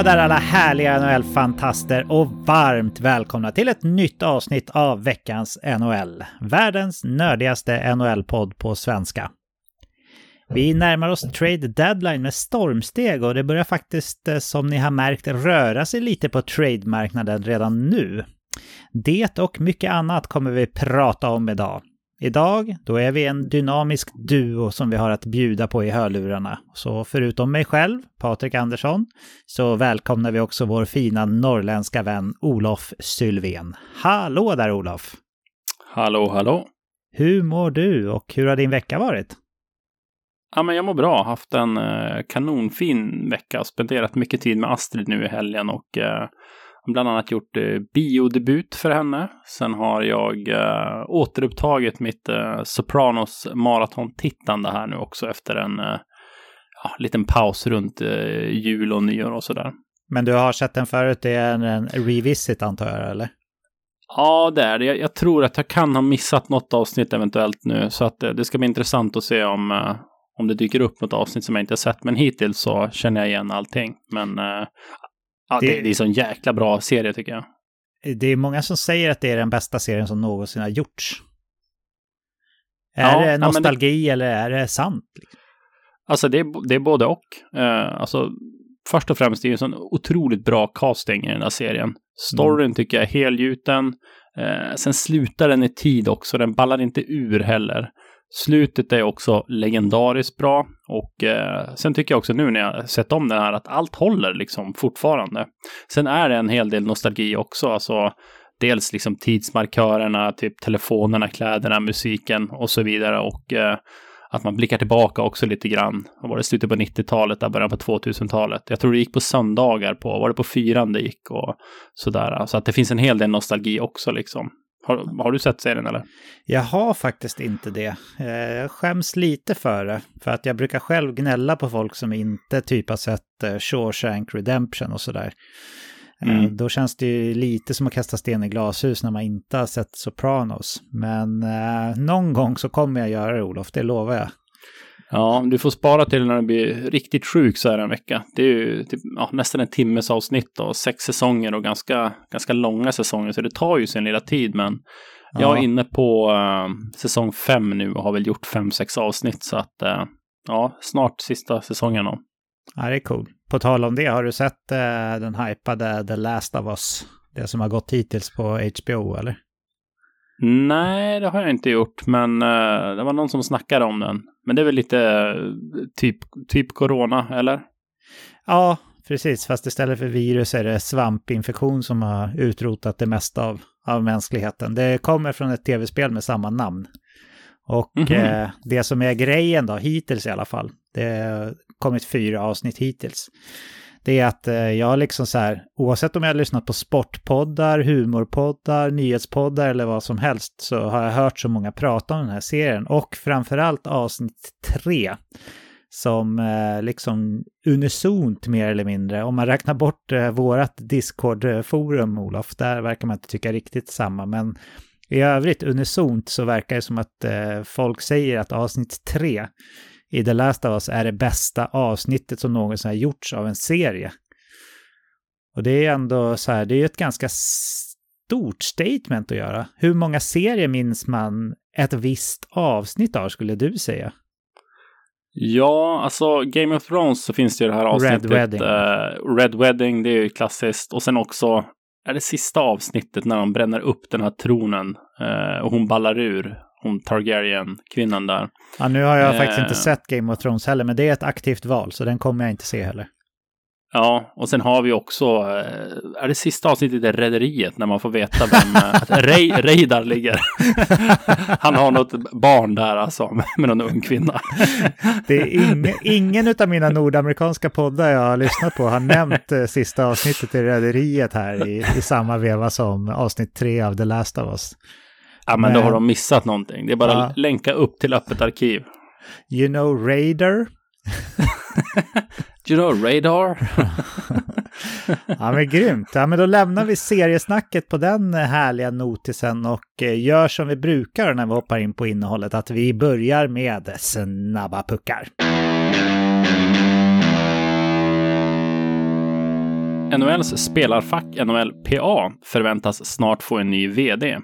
Hallå där alla härliga NHL-fantaster och varmt välkomna till ett nytt avsnitt av veckans NHL. Världens nördigaste NHL-podd på svenska. Vi närmar oss trade deadline med stormsteg och det börjar faktiskt, eh, som ni har märkt, röra sig lite på trade-marknaden redan nu. Det och mycket annat kommer vi prata om idag. Idag, då är vi en dynamisk duo som vi har att bjuda på i hörlurarna. Så förutom mig själv, Patrik Andersson, så välkomnar vi också vår fina norrländska vän Olof Sylven. Hallå där Olof! Hallå, hallå! Hur mår du och hur har din vecka varit? Ja, men jag mår bra. Haft en eh, kanonfin vecka. Spenderat mycket tid med Astrid nu i helgen och eh, bland annat gjort eh, biodebut för henne. Sen har jag eh, återupptagit mitt eh, Sopranos maratontittande här nu också efter en eh, ja, liten paus runt eh, jul och nyår och sådär. Men du har sett den förut, det är en, en revisit antar jag, eller? Ja, det är det. Jag, jag, tror att jag kan ha missat något avsnitt eventuellt nu, så att eh, det ska bli intressant att se om, om det dyker upp något avsnitt som jag inte har sett. Men hittills så känner jag igen allting. Men Ja, det, det, det är så en jäkla bra serie tycker jag. Det är många som säger att det är den bästa serien som någonsin har gjorts. Är Ja, det nostalgi eller är det sant? Alltså det är, det är både och. Eh, alltså, först och främst det är en sån otroligt bra casting i den här serien. Storyn tycker jag är helgjuten. Eh, sen slutar den i tid också, den ballar inte ur heller. Slutet är också legendariskt bra och eh, sen tycker jag också nu när jag sett om den här att allt håller liksom fortfarande. Sen är det en hel del nostalgi också, alltså dels liksom tidsmarkörerna, typ telefonerna, kläderna, musiken och så vidare och eh, att man blickar tillbaka också lite grann. Vad var det slutet på 90-talet, där början på 2000-talet. Jag tror det gick på söndagar på, var det på fyran det gick och sådär. Så att det finns en hel del nostalgi också liksom. Har, har du sett serien eller? Jag har faktiskt inte det. Eh, Jag skäms lite för det. För att jag brukar själv gnälla på folk som inte typ har sett eh, Shawshank Redemption och sådär. Eh, Mm. Då känns det ju lite som att kasta sten i glashus när man inte har sett Sopranos. Men eh, någon gång så kommer jag göra det Olof, det lovar jag. Ja, du får spara till när du blir riktigt sjuk så här en vecka. Det är ju typ, ja, nästan en timmes avsnitt och sex säsonger och ganska, ganska långa säsonger, så det tar ju sin lilla tid. Men jag Ja. är inne på eh, säsong fem nu och har väl gjort fem, sex avsnitt, så att eh, ja, snart sista säsongen. Då. Ja, det är cool. På tal om det, har du sett eh, den hypade The Last of Us? Det som har gått hittills på HBO, eller? Nej, det har jag inte gjort, men eh, det var någon som snackade om den. Men det är väl lite eh, typ, typ corona, eller? Ja, precis. Fast istället för virus är det svampinfektion som har utrotat det mesta av, av mänskligheten. Det kommer från ett tv-spel med samma namn. Och Mhm. eh, det som är grejen då, hittills i alla fall, det har kommit fyra avsnitt hittills. Det är att eh, jag liksom så här, oavsett om jag har lyssnat på sportpoddar, humorpoddar, nyhetspoddar eller vad som helst, så har jag hört så många prata om den här serien. Och framförallt avsnitt tre, som eh, liksom unisont mer eller mindre, om man räknar bort eh, vårat Discord-forum, Olof, där verkar man inte tycka riktigt samma, men i övrigt unisont så verkar det som att eh, folk säger att avsnitt tre i The Last of Us är det bästa avsnittet som någonsin har gjorts av en serie. Och det är ändå så här, det är ju ett ganska stort statement att göra. Hur många serier minns man ett visst avsnitt av, skulle du säga? Ja, alltså Game of Thrones så finns det ju det här avsnittet. Wedding. eh, Red Wedding, det är ju klassiskt. Och sen också, är det sista avsnittet när de bränner upp den här tronen eh, och hon ballar ur, hon Targaryen-kvinnan där. Ja, nu har jag faktiskt Eh. inte sett Game of Thrones heller, men det är ett aktivt val, så den kommer jag inte se heller. Ja, och sen har vi också, eh, är det sista avsnittet i Rederiet när man får veta vem eh, att Reidar ligger. Han har något barn där alltså, med någon ung kvinna. Det är ingen, ingen av mina nordamerikanska poddar jag har lyssnat på har nämnt eh, sista avsnittet i Rederiet här i, i samma veva som avsnitt tre av The Last of Us. Ja, men då Men- har de missat någonting. Det är bara Ja. länka upp till öppet arkiv. You know Raider? Do you know Radar? Ja men grymt. Ja men då lämnar vi seriesnacket på den härliga notisen och eh, gör som vi brukar när vi hoppar in på innehållet. Att vi börjar med snabba puckar. NHLs spelarfack NHLPA förväntas snart få en ny VD.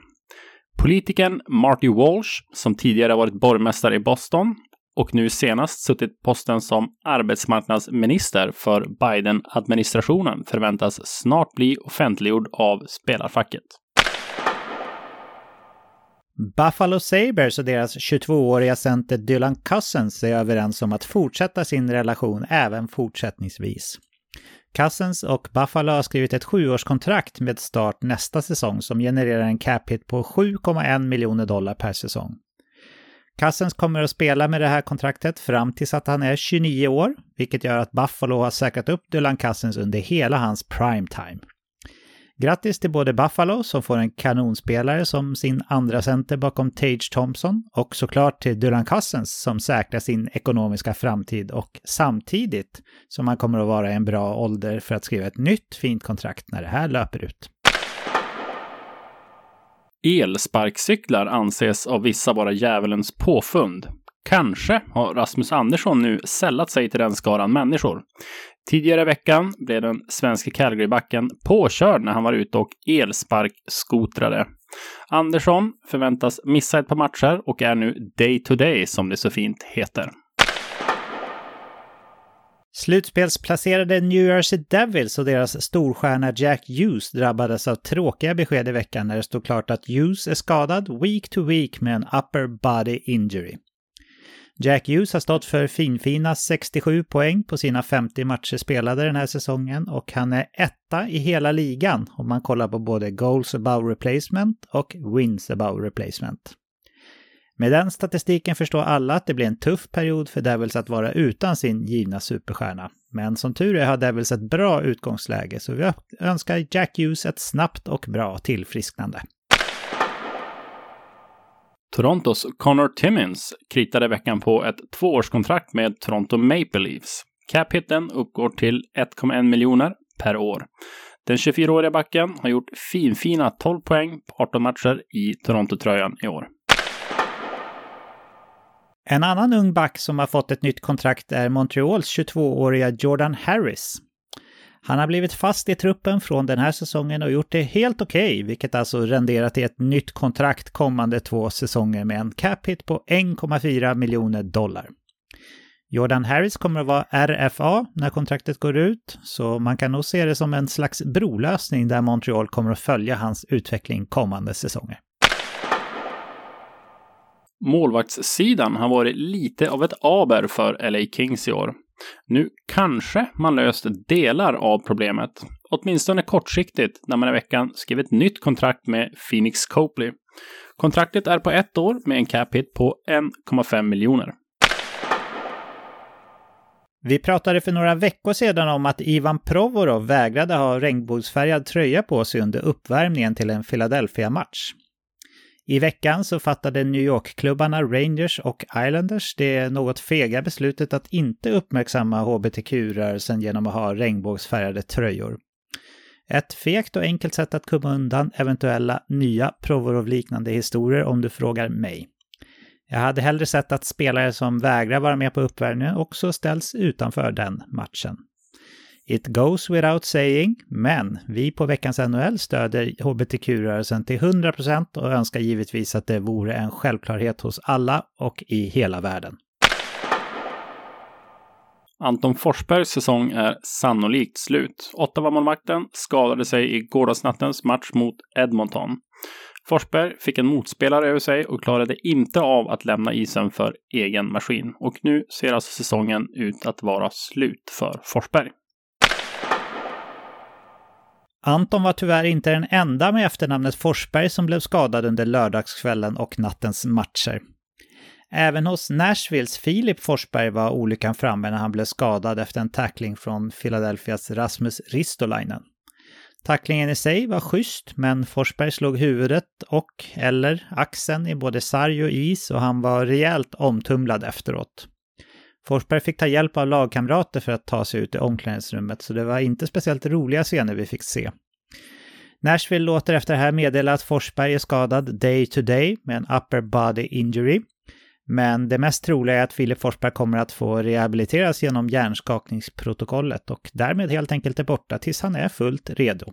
Politikern Marty Walsh, som tidigare varit borgmästare i Boston och nu senast suttit posten som arbetsmarknadsminister för Biden-administrationen förväntas snart bli offentliggjord av spelarfacket. Buffalo Sabres och deras 22-åriga center Dylan Cousins är överens om att fortsätta sin relation även fortsättningsvis. Cousins och Buffalo har skrivit ett sjuårskontrakt med start nästa säsong som genererar en cap hit på 7,1 miljoner dollar per säsong. Cousins kommer att spela med det här kontraktet fram tills att han är 29 år, vilket gör att Buffalo har säkrat upp Dylan Cousins under hela hans prime time. Grattis till både Buffalo som får en kanonspelare som sin andra center bakom Tage Thompson och såklart till Dylan Cousins som säkrar sin ekonomiska framtid och samtidigt som han kommer att vara i en bra ålder för att skriva ett nytt fint kontrakt när det här löper ut. Elsparkcyklar anses av vissa vara djävulens påfund. Kanske har Rasmus Andersson nu sällat sig till den skaran människor. Tidigare i veckan blev den svenska Calgarybacken påkörd när han var ute och elsparkskotrade. Andersson förväntas missa ett par matcher och är nu day to day som det så fint heter. Slutspelsplacerade New Jersey Devils och deras storstjärna Jack Hughes drabbades av tråkiga besked i veckan när det stod klart att Hughes är skadad week to week med en upper body injury. Jack Hughes har stått för finfina 67 poäng på sina 50 matcher spelade den här säsongen och han är etta i hela ligan om man kollar på både goals above replacement och wins above replacement. Med den statistiken förstår alla att det blir en tuff period för Devils att vara utan sin givna superstjärna. Men som tur är har Devils ett bra utgångsläge så vi önskar Jack Hughes ett snabbt och bra tillfrisknande. Torontos Connor Timmins kritade veckan på ett tvåårskontrakt med Toronto Maple Leafs. Cap-hitten uppgår till 1,1 miljoner per år. Den 24-åriga backen har gjort finfina 12 poäng på 18 matcher i Toronto-tröjan i år. En annan ung back som har fått ett nytt kontrakt är Montreals 22-åriga Jordan Harris. Han har blivit fast i truppen från den här säsongen och gjort det helt okej, okay, vilket alltså renderat i ett nytt kontrakt kommande två säsonger med en cap hit på 1,4 miljoner dollar. Jordan Harris kommer att vara RFA när kontraktet går ut, så man kan nog se det som en slags brolösning där Montreal kommer att följa hans utveckling kommande säsonger. Målvaktssidan har varit lite av ett aber för LA Kings i år. Nu kanske man löst delar av problemet, åtminstone kortsiktigt när man i veckan skrev ett nytt kontrakt med Phoenix Copley. Kontraktet är på ett år med en cap hit på 1,5 miljoner. Vi pratade för några veckor sedan om att Ivan Provorov vägrade ha regnbågsfärgad tröja på sig under uppvärmningen till en Philadelphia-match. I veckan så fattade New York-klubbarna Rangers och Islanders det något fega beslutet att inte uppmärksamma hbtq-rörelsen genom att ha regnbågsfärgade tröjor. Ett fegt och enkelt sätt att komma undan eventuella nya Provorov-liknande historier om du frågar mig. Jag hade hellre sett att spelare som vägrar vara med på uppvärmningen också ställs utanför den matchen. It goes without saying, men vi på veckans NHL stöder hbtq-rörelsen till 100% och önskar givetvis att det vore en självklarhet hos alla och i hela världen. Anton Forsbergs säsong är sannolikt slut. Ottawa-målvakten skadade sig i gårdagsnattens match mot Edmonton. Forsberg fick en motspelare över sig och klarade inte av att lämna isen för egen maskin. Och nu ser alltså säsongen ut att vara slut för Forsberg. Anton var tyvärr inte den enda med efternamnet Forsberg som blev skadad under lördagskvällen och nattens matcher. Även hos Nashvilles Filip Forsberg var olyckan framme när han blev skadad efter en tackling från Philadelphias Rasmus Ristolainen. Tacklingen i sig var schysst, men Forsberg slog huvudet och, eller axeln i både sarg och is och han var rejält omtumlad efteråt. Forsberg fick ta hjälp av lagkamrater för att ta sig ut i omklädningsrummet, så det var inte speciellt roliga scener vi fick se. Nashville låter efter det här meddela att Forsberg är skadad day to day med en upper body injury. Men det mest troliga är att Filip Forsberg kommer att få rehabiliteras genom hjärnskakningsprotokollet och därmed helt enkelt är borta tills han är fullt redo.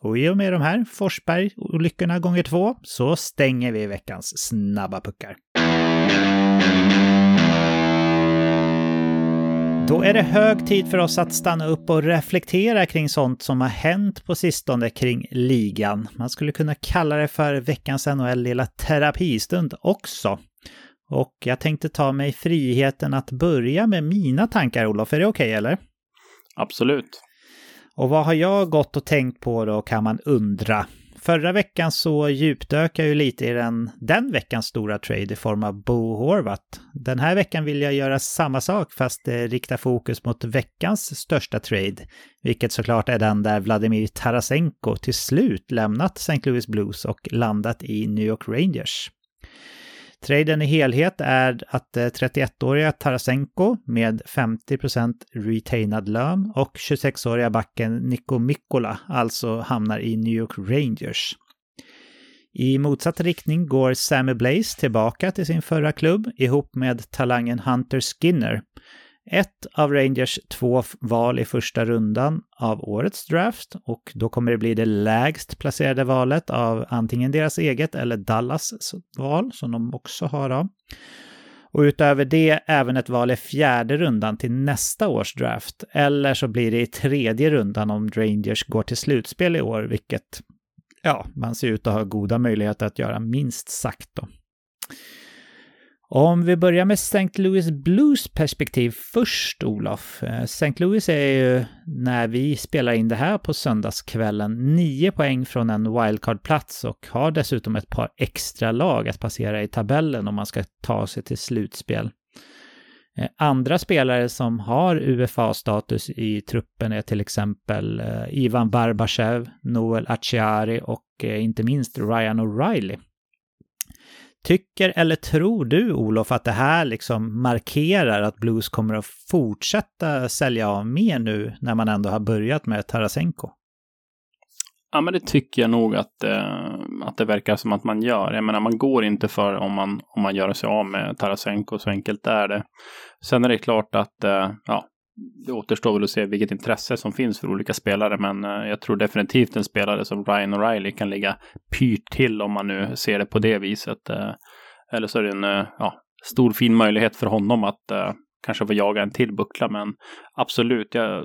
Och i och med de här Forsberg-olyckorna gånger två så stänger vi veckans snabba puckar. Då är det hög tid för oss att stanna upp och reflektera kring sånt som har hänt på sistone kring ligan. Man skulle kunna kalla det för veckans NHL lilla terapistund också. Och jag tänkte ta mig friheten att börja med mina tankar, Olof. Är det okej, okay, eller? Absolut. Och vad har jag gått och tänkt på då, kan man undra. Förra veckan så djupdök jag ju lite i den, den veckans stora trade i form av Bo Horvat. Den här veckan vill jag göra samma sak fast eh, rikta fokus mot veckans största trade, vilket såklart är den där Vladimir Tarasenko till slut lämnat St. Louis Blues och landat i New York Rangers. Traden i helhet är att eh, 31-åriga Tarasenko med 50% retainad lön och 26-åriga backen Niko Mikkola alltså hamnar i New York Rangers. I motsatt riktning går Sammy Blaze tillbaka till sin förra klubb ihop med talangen Hunter Skinner ett av Rangers två val i första rundan av årets draft och då kommer det bli det lägst placerade valet av antingen deras eget eller Dallas val som de också har. Då. Och utöver det även ett val i fjärde rundan till nästa års draft. Eller så blir det i tredje rundan om Rangers går till slutspel i år, vilket ja, man ser ut att ha goda möjligheter att göra minst sagt då. Om vi börjar med St. Louis Blues perspektiv först, Olof. Eh, St. Louis är ju, när vi spelar in det här på söndagskvällen, nio poäng från en wildcard-plats och har dessutom ett par extra lag att passera i tabellen om man ska ta sig till slutspel. Eh, andra spelare som har UFA-status i truppen är till exempel eh, Ivan Barbashev, Noel Acciari och inte minst Ryan O'Reilly. Tycker eller tror du, Olof, att det här liksom markerar att Blues kommer att fortsätta sälja av mer nu när man ändå har börjat med Tarasenko? Ja, men det tycker jag nog att, eh, att det verkar som att man gör. Jag menar, man går inte för om man, om man gör sig av med Tarasenko, så enkelt är det. Sen är det klart att, eh, ja, det återstår väl att se vilket intresse som finns för olika spelare, men eh, jag tror definitivt en spelare som Ryan O'Reilly kan ligga pyrt till om man nu ser det på det viset. Eh, eller så är det en eh, ja, stor fin möjlighet för honom att kanske få jaga en till buckla, men absolut, jag,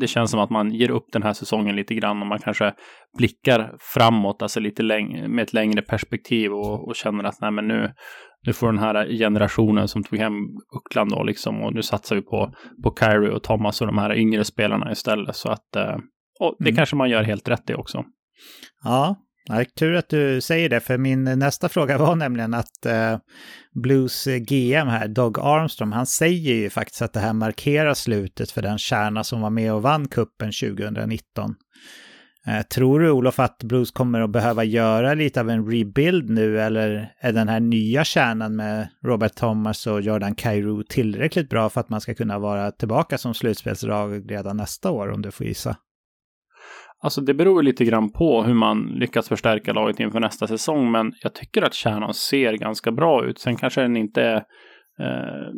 det känns som att man ger upp den här säsongen lite grann och man kanske blickar framåt, alltså lite längre, med ett längre perspektiv och, och känner att nej, men nu, nu får den här generationen som tog hem Uckland då liksom och nu satsar vi på, på Kyrie och Thomas och de här yngre spelarna istället. Så att eh, och det mm. kanske man gör helt rätt i också. Ja, Ja, tur att du säger det, för min nästa fråga var nämligen att eh, Blues GM här, Doug Armstrong, han säger ju faktiskt att det här markerar slutet för den kärna som var med och vann kuppen 2019. Eh, tror du Olof att Blues kommer att behöva göra lite av en rebuild nu eller är den här nya kärnan med Robert Thomas och Jordan Cairo tillräckligt bra för att man ska kunna vara tillbaka som slutspelslag redan nästa år om du får gissa? Alltså det beror lite grann på hur man lyckas förstärka laget inför nästa säsong, men jag tycker att kärnan ser ganska bra ut. Sen kanske den inte är Eh,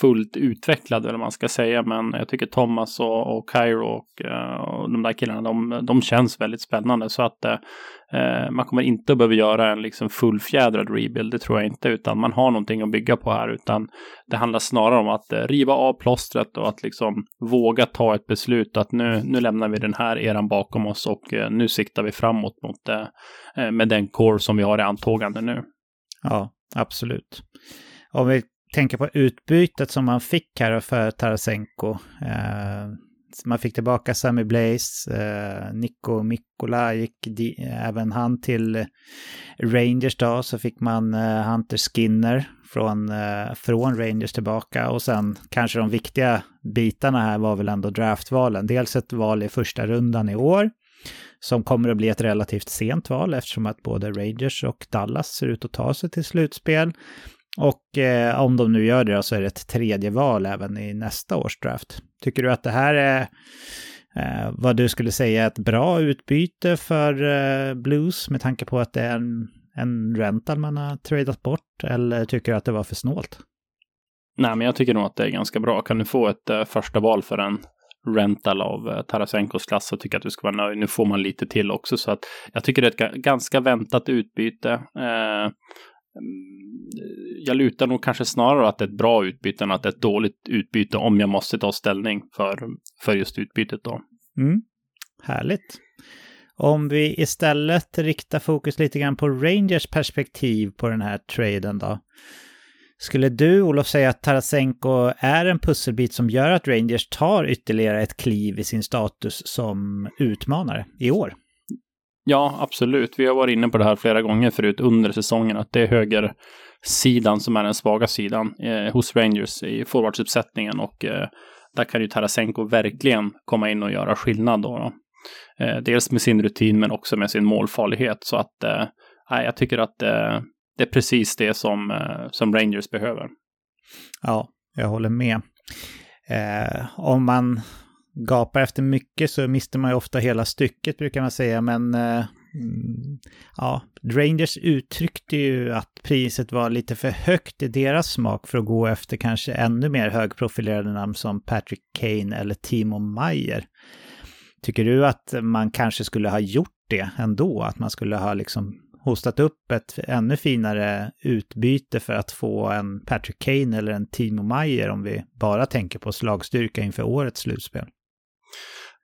fullt utvecklad eller vad man ska säga. Men jag tycker Thomas och, och Cairo och, eh, och de där killarna, de, de känns väldigt spännande. Så att eh, man kommer inte behöva göra en liksom fullfjädrad rebuild, det tror jag inte. Utan man har någonting att bygga på här. Utan det handlar snarare om att eh, riva av plåstret och att liksom våga ta ett beslut att nu, nu lämnar vi den här eran bakom oss och eh, nu siktar vi framåt mot eh, med den core som vi har i antågande nu. Ja, absolut. Om vi Tänka på utbytet som man fick här för Tarasenko. Eh, man fick tillbaka Sammy Blaze, eh, Nico Mikkola gick eh, även han till Rangers då, så fick man eh, Hunter Skinner från, eh, från Rangers tillbaka och sen kanske de viktiga bitarna här var väl ändå draftvalen. Dels ett val i första rundan i år som kommer att bli ett relativt sent val eftersom att både Rangers och Dallas ser ut att ta sig till slutspel. Och eh, om de nu gör det så är det ett tredje val även i nästa års draft. Tycker du att det här är eh, vad du skulle säga ett bra utbyte för eh, Blues med tanke på att det är en en rental man har tradat bort eller tycker du att det var för snålt? Nej, men jag tycker nog att det är ganska bra. Kan du få ett eh, första val för en rental av eh, Tarasenkos klass så tycker jag att du ska vara nöjd. Nu får man lite till också så att jag tycker det är ett ganska väntat utbyte. Eh, Mm, jag lutar nog kanske snarare att det är ett bra utbyte än att det är ett dåligt utbyte om jag måste ta ställning för, för just utbytet då. Mm. Härligt. Om vi istället riktar fokus lite grann på Rangers perspektiv på den här traden då. Skulle du, Olof, säga att Tarasenko är en pusselbit som gör att Rangers tar ytterligare ett kliv i sin status som utmanare i år? Ja, absolut. Vi har varit inne på det här flera gånger förut under säsongen, att det är högersidan som är den svaga sidan eh, hos Rangers i forwardsuppsättningen och eh, där kan ju Tarasenko verkligen komma in och göra skillnad då. då. Eh, dels med sin rutin men också med sin målfarlighet. Så att eh, jag tycker att eh, det är precis det som, eh, som Rangers behöver. Ja, jag håller med. Eh, om man gapar efter mycket så mister man ju ofta hela stycket brukar man säga, men eh, mm, ja, Rangers uttryckte ju att priset var lite för högt i deras smak för att gå efter kanske ännu mer högprofilerade namn som Patrick Kane eller Timo Meyer. Tycker du att man kanske skulle ha gjort det ändå? Att man skulle ha liksom hostat upp ett ännu finare utbyte för att få en Patrick Kane eller en Timo Meyer om vi bara tänker på slagstyrka inför årets slutspel?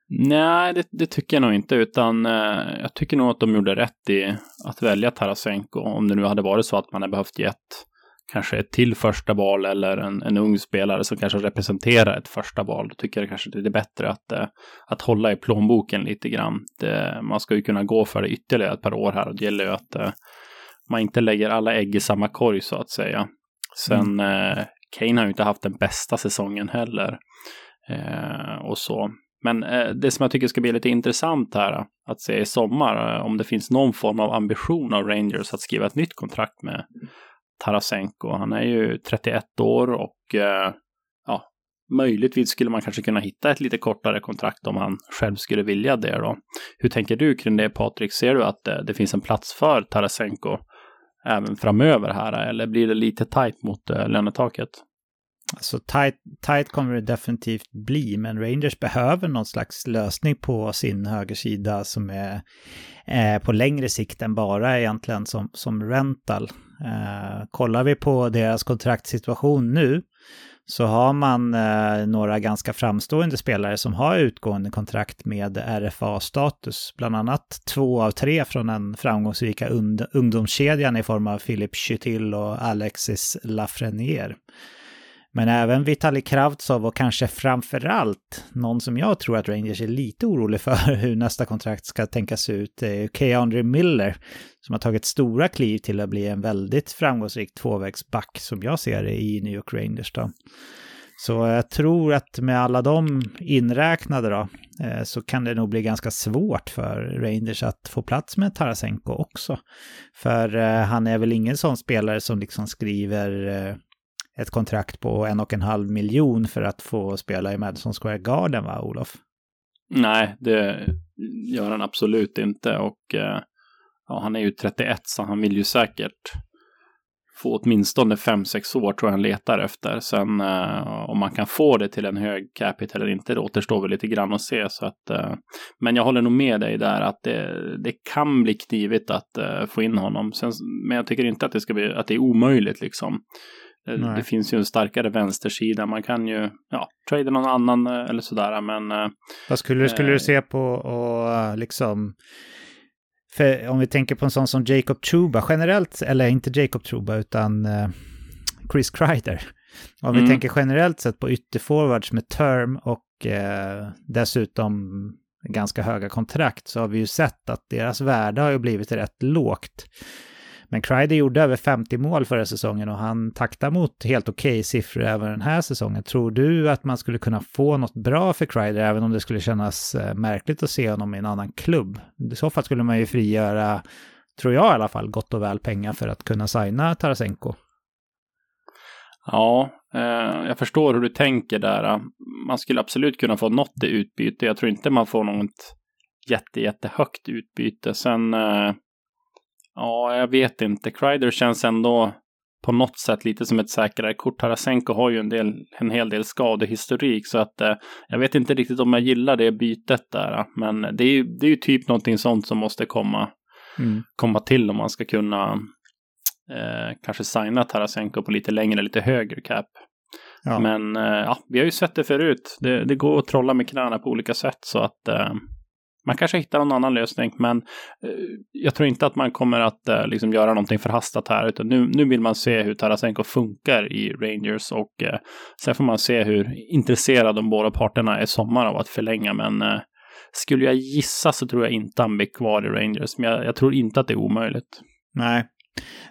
Nej, det, det, tycker jag nog inte, utan eh, jag tycker nog att de gjorde rätt i att välja Tarasenko. Om det nu hade varit så att man hade behövt gett kanske ett till första val eller en, en ung spelare som kanske representerar ett första val. Då tycker jag kanske det är bättre att, eh, att hålla i plånboken lite grann. Det, man ska ju kunna gå för det ytterligare ett par år här och det gäller ju att eh, man inte lägger alla ägg i samma korg så att säga. Sen mm. eh, Kane har ju inte haft den bästa säsongen heller. Eh, och så. Men eh, det som jag tycker ska bli lite intressant här att se i sommar, eh, om det finns någon form av ambition av Rangers att skriva ett nytt kontrakt med Tarasenko. Han är ju 31 år och eh, ja, möjligtvis skulle man kanske kunna hitta ett lite kortare kontrakt om han själv skulle vilja det då. Hur tänker du kring det Patrik? Ser du att det, det finns en plats för Tarasenko även framöver här eller blir det lite tajt mot eh, lönetaket? Alltså tight, tight kommer det definitivt bli, men Rangers behöver någon slags lösning på sin högersida som är eh, på längre sikt än bara egentligen som, som rental. Eh, kollar vi på deras kontraktssituation nu så har man eh, några ganska framstående spelare som har utgående kontrakt med RFA-status. Bland annat två av tre från den framgångsrika ungdomskedjan i form av Philip Chytil och Alexis Lafreniere. Men även Vitali Kravtsov och kanske framförallt någon som jag tror att Rangers är lite orolig för hur nästa kontrakt ska tänkas ut är Keandre Miller som har tagit stora kliv till att bli en väldigt framgångsrik tvåvägsback som jag ser det i New York Rangers. Då. Så jag tror att med alla de inräknade då, eh, så kan det nog bli ganska svårt för Rangers att få plats med Tarasenko också. För eh, han är väl ingen sån spelare som liksom skriver eh, ett kontrakt på en och en halv miljon för att få spela i Madison Square Garden, va, Olof? Nej, det gör han absolut inte. Och eh, ja, han är ju 31, så han vill ju säkert få åtminstone 5-6 år tror jag han letar efter. Sen eh, om man kan få det till en hög capita eller inte, det återstår väl lite grann att se. Så att, eh, men jag håller nog med dig där att det, det kan bli knivigt att eh, få in honom. Sen, men jag tycker inte att det, ska bli, att det är omöjligt liksom. Eh, Nej. Det finns ju en starkare vänstersida. Man kan ju ja, trada någon annan eh, eller sådär. Men, eh, Vad skulle, skulle du se på och liksom... För om vi tänker på en sån som Jacob Truba generellt, eller inte Jacob Truba utan Chris Kreider. Om mm. vi tänker generellt sett på ytterforwards med term och eh, dessutom ganska höga kontrakt så har vi ju sett att deras värde har ju blivit rätt lågt. Men Kreider gjorde över 50 mål förra säsongen och han taktar mot helt okej okay siffror även den här säsongen. Tror du att man skulle kunna få något bra för Kreider även om det skulle kännas eh, märkligt att se honom i en annan klubb? I så fall skulle man ju frigöra, tror jag i alla fall, gott och väl pengar för att kunna signa Tarasenko. Ja, eh, jag förstår hur du tänker där. Man skulle absolut kunna få något i utbyte. Jag tror inte man får något jätte, jättehögt utbyte. Sen eh, Ja, jag vet inte. Kreider känns ändå på något sätt lite som ett säkrare kort. Tarasenko har ju en, del, en hel del skadehistorik så att eh, jag vet inte riktigt om jag gillar det bytet där. Men det är ju, det är ju typ någonting sånt som måste komma, mm. komma till om man ska kunna eh, kanske signa Tarasenko på lite längre, lite högre cap. Ja. Men eh, ja, vi har ju sett det förut. Det, det, går att trolla med knäna på olika sätt så att eh, man kanske hittar någon annan lösning, men eh, jag tror inte att man kommer att eh, liksom göra någonting förhastat här, utan nu, nu vill man se hur Tarasenko funkar i Rangers och eh, sen får man se hur intresserade de båda parterna är sommar av att förlänga, men eh, skulle jag gissa så tror jag inte han blir kvar i Rangers, men jag, jag tror inte att det är omöjligt. Nej,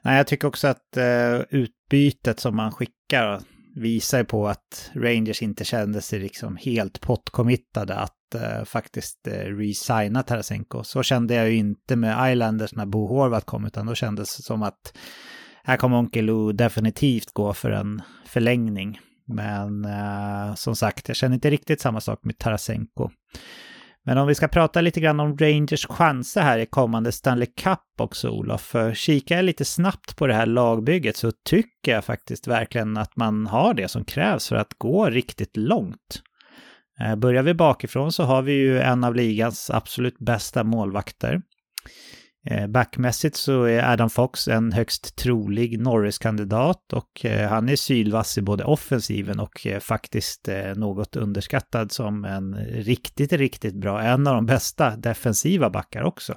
Nej jag tycker också att eh, utbytet som man skickar visar på att Rangers inte kände sig liksom helt pottcommittade att eh, faktiskt eh, resigna Tarasenko. Så kände jag ju inte med Islanders när Bo Horvath kom, utan då kändes det som att här kommer Onkel Lou definitivt gå för en förlängning. Men eh, som sagt, jag känner inte riktigt samma sak med Tarasenko. Men om vi ska prata lite grann om Rangers chanser här i kommande Stanley Cup också, Olof. För kikar jag lite snabbt på det här lagbygget så tycker jag faktiskt verkligen att man har det som krävs för att gå riktigt långt. Eh, börjar vi bakifrån så har vi ju en av ligans absolut bästa målvakter. Eh, backmässigt så är Adam Fox en högst trolig Norris-kandidat och eh, han är sylvass i både offensiven och faktiskt något underskattad som en riktigt, riktigt bra, en av de bästa defensiva backar också.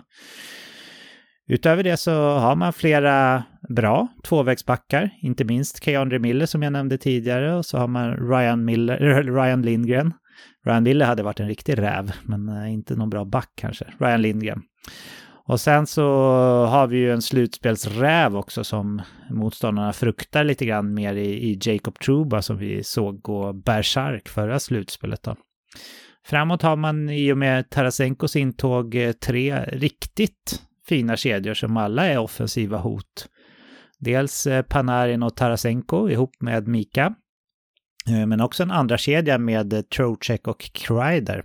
Utöver det så har man flera bra tvåvägsbackar, inte minst Keandre Miller som jag nämnde tidigare och så har man Ryan, Miller, Ryan Lindgren. Ryan Miller hade varit en riktig räv, men eh, inte någon bra back kanske. Ryan Lindgren. Och sen så har vi ju en slutspelsräv också som motståndarna fruktar lite grann mer i, i Jacob Truba som vi såg gå bärsark förra slutspelet då. Framåt har man i och med Tarasenkos intåg eh, tre riktigt fina kedjor som alla är offensiva hot. Dels eh, Panarin och Tarasenko ihop med Mika. Eh, men också en andra kedja med eh, Trocek och Kreider.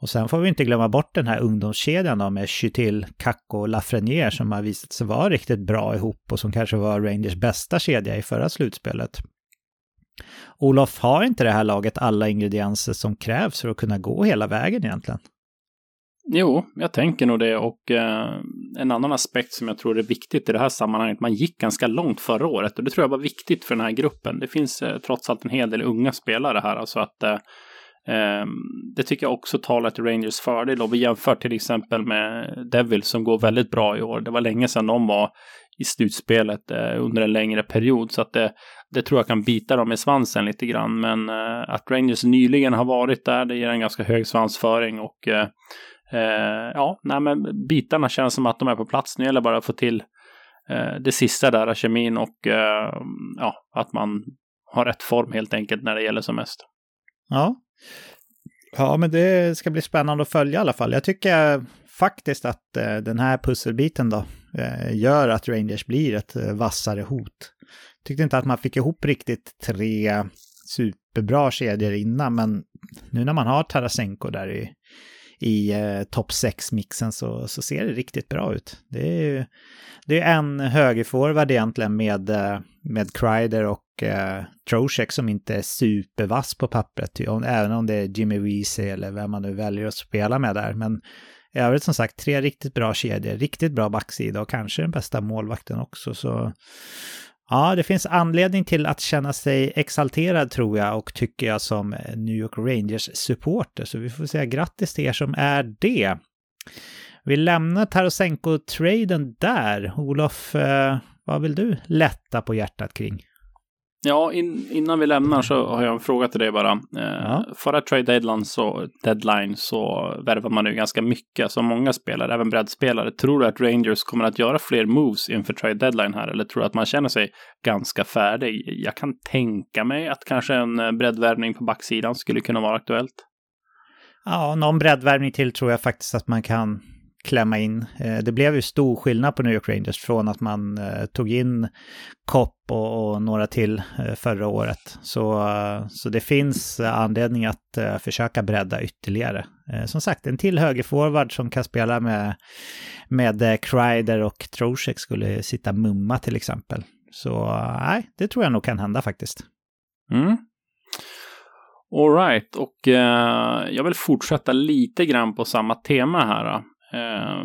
Och sen får vi inte glömma bort den här ungdomskedjan då med Chytil, Kakko och Lafreniere som har visat sig vara riktigt bra ihop och som kanske var Rangers bästa kedja i förra slutspelet. Olof, har inte det här laget alla ingredienser som krävs för att kunna gå hela vägen egentligen? Jo, jag tänker nog det och eh, en annan aspekt som jag tror är viktigt i det här sammanhanget, man gick ganska långt förra året och det tror jag var viktigt för den här gruppen. Det finns eh, trots allt en hel del unga spelare här, alltså att eh, ehm, det tycker jag också talar till Rangers fördel. Och vi jämför till exempel med Devils som går väldigt bra i år. Det var länge sedan de var i slutspelet eh, under en längre period. Så att det, det tror jag kan bita dem i svansen lite grann. Men eh, att Rangers nyligen har varit där, det ger en ganska hög svansföring. Och eh, eh, ja, nej men bitarna känns som att de är på plats. Nu gäller bara att få till eh, det sista där, kemin och eh, ja, att man har rätt form helt enkelt när det gäller som mest. Ja, Ja, men det ska bli spännande att följa i alla fall. Jag tycker faktiskt att eh, den här pusselbiten då eh, gör att Rangers blir ett eh, vassare hot. Tyckte inte att man fick ihop riktigt tre superbra kedjor innan, men nu när man har Tarasenko där i, i eh, topp 6-mixen så, så ser det riktigt bra ut. Det är ju det är en högerforward egentligen med, eh, med Kreider och eh, Trocheck som inte är supervass på pappret, även om det är Jimmy Weezy eller vem man nu väljer att spela med där. Men i övrigt som sagt, tre riktigt bra kedjor, riktigt bra backsida och kanske den bästa målvakten också. Så ja, det finns anledning till att känna sig exalterad tror jag och tycker jag som New York Rangers-supporter. Så vi får säga grattis till er som är det. Vi lämnar Tarasenko-traden där. Olof, eh, vad vill du lätta på hjärtat kring? Ja, in, innan vi lämnar så har jag en fråga till dig bara. Eh, ja. Förra trade deadline så, deadline så värvar man ju ganska mycket, så många spelare, även breddspelare. Tror du att Rangers kommer att göra fler moves inför trade deadline här, eller tror du att man känner sig ganska färdig? Jag kan tänka mig att kanske en eh, breddvärvning på backsidan skulle kunna vara aktuellt. Ja, någon breddvärvning till tror jag faktiskt att man kan klämma in. Eh, det blev ju stor skillnad på New York Rangers från att man eh, tog in Kopp och, och några till eh, förra året. Så, så det finns anledning att försöka bredda ytterligare. Som sagt, en till högerforward som kan spela med, med Kreider och Trocek skulle sitta mumma till exempel. Så nej, det tror jag nog kan hända faktiskt. Mm. Alright, och eh, jag vill fortsätta lite grann på samma tema här. Eh,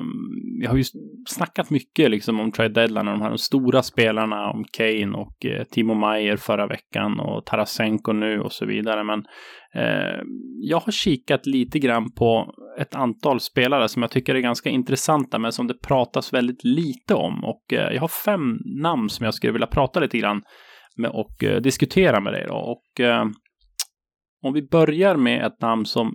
vi har ju snackat mycket liksom om trade deadline och de här de stora spelarna, om Kane och eh, Timo Meyer förra veckan och Tarasenko nu och så vidare. Men eh, jag har kikat lite grann på ett antal spelare som jag tycker är ganska intressanta, men som det pratas väldigt lite om. Och eh, jag har fem namn som jag skulle vilja prata lite grann med och eh, diskutera med dig då. Och eh, om vi börjar med ett namn som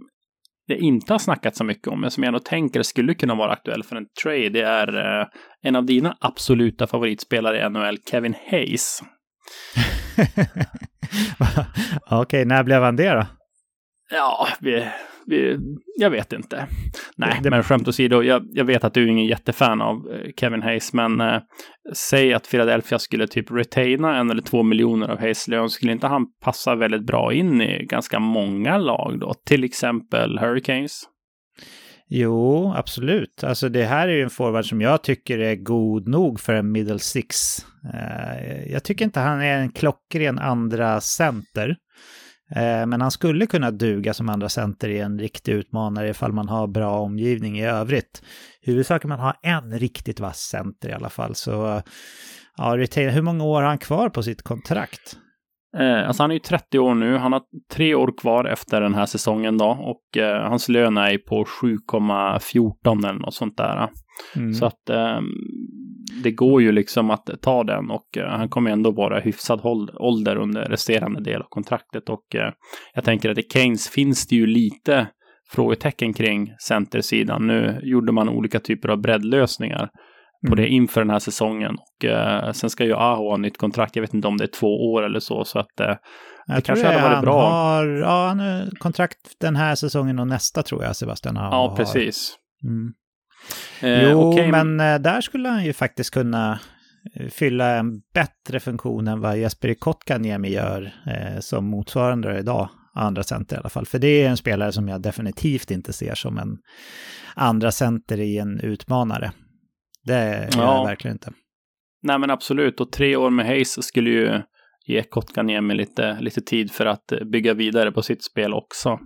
det inte har snackats så mycket om, men som jag ändå tänker skulle kunna vara aktuell för en trade, det är eh, en av dina absoluta favoritspelare i NHL, Kevin Hayes. Okej, okay, när blev han det då? Ja, vi, jag vet inte. Nej, det, men skämt åsido, jag, jag vet att du är ingen jättefan av eh, Kevin Hayes, men eh, säg att Philadelphia skulle typ retaina en eller två miljoner av Hayes lön, skulle inte han passa väldigt bra in i ganska många lag då? Till exempel Hurricanes? Jo, absolut. Alltså det här är ju en forward som jag tycker är god nog för en middle six. Uh, jag tycker inte han är en klockren andra center. Eh, men han skulle kunna duga som andra center i en riktig utmanare ifall man har bra omgivning i övrigt. Huvudsaken man har en riktigt vass center i alla fall. Så ja, retain, hur många år har han kvar på sitt kontrakt? Eh, alltså han är ju 30 år nu. Han har tre år kvar efter den här säsongen då och eh, hans lön är på 7,14 eller något sånt där. Mm. Så att eh, det går ju liksom att ta den och uh, han kommer ändå vara hyfsad ålder under resterande del av kontraktet och uh, jag tänker att i Keynes finns det ju lite frågetecken kring centersidan. Nu gjorde man olika typer av breddlösningar på det mm. inför den här säsongen och uh, sen ska ju Aho ha nytt kontrakt. Jag vet inte om det är två år eller så så att det jag kanske hade varit bra. Har, ja, han har kontrakt den här säsongen och nästa tror jag Sebastian Aho Ja, precis. Mm. Eh, jo, okay. men eh, där skulle han ju faktiskt kunna eh, fylla en bättre funktion än vad Jesper Kotkaniemi gör eh, som motsvarande idag, andra center i alla fall. För det är en spelare som jag definitivt inte ser som en andra center i en utmanare. Det är ja. jag verkligen inte. Nej men absolut, och tre år med Hayes skulle ju ge Kotkaniemi lite, lite tid för att bygga vidare på sitt spel också.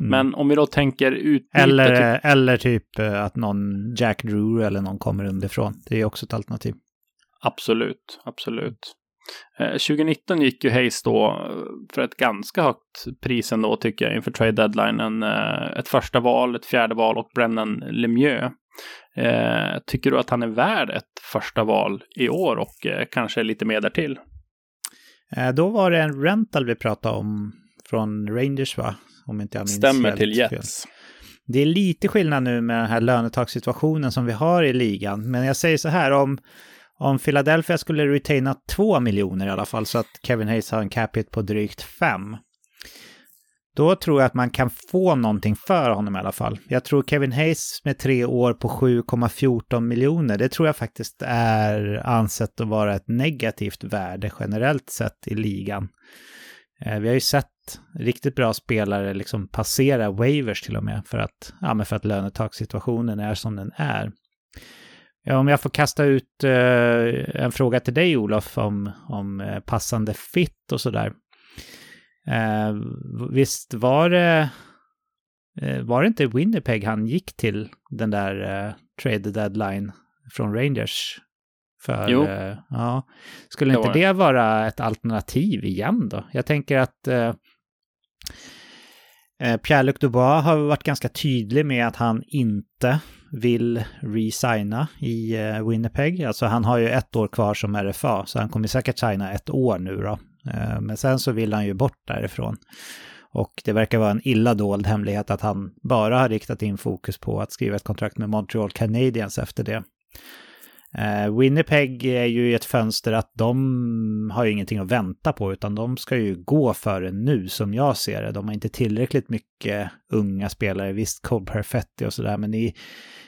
Mm. Men om vi då tänker utbyte... Eller, typ... eller typ eh, att någon Jack Drew eller någon kommer underifrån. Det är också ett alternativ. Absolut, absolut. 2019 eh, gick ju Hayes då eh, för ett ganska högt pris ändå tycker jag inför trade deadline. ett första val, ett fjärde val och Brennan Lemieux. tycker du att han är värd ett första val i år och kanske lite mer därtill? då var det en rental vi pratade om från Rangers va? Om inte jag minns Stämmer till Jets. Fel. Det är lite skillnad nu med den här lönetakssituationen som vi har i ligan. Men jag säger så här, om, om Philadelphia skulle retaina två miljoner i alla fall så att Kevin Hayes har en capita på drygt fem. Då tror jag att man kan få någonting för honom i alla fall. Jag tror Kevin Hayes med tre år på 7,14 miljoner, det tror jag faktiskt är ansett att vara ett negativt värde generellt sett i ligan. Eh, vi har ju sett riktigt bra spelare liksom passera waivers till och med för att, ja, men för att lönetakssituationen är som den är. Ja, om jag får kasta ut eh, en fråga till dig Olof om, om eh, passande fit och sådär. Eh, visst var det, eh, var det inte Winnipeg han gick till den där eh, trade deadline från Rangers för, jo. Eh, ja. Skulle inte det vara ett alternativ igen då? Jag tänker att Eh, Pierre-Luc Dubois har varit ganska tydlig med att han inte vill resigna i eh, Winnipeg. Alltså han har ju ett år kvar som RFA, så han kommer säkert signa ett år nu då. Eh, men sen så vill han ju bort därifrån. Och det verkar vara en illa dold hemlighet att han bara har riktat in fokus på att skriva ett kontrakt med Montreal Canadiens efter det. Eh, Winnipeg är ju i ett fönster att de har ju ingenting att vänta på utan de ska ju gå före nu som jag ser det. De har inte tillräckligt mycket unga spelare, visst Cole Perfetti och sådär men i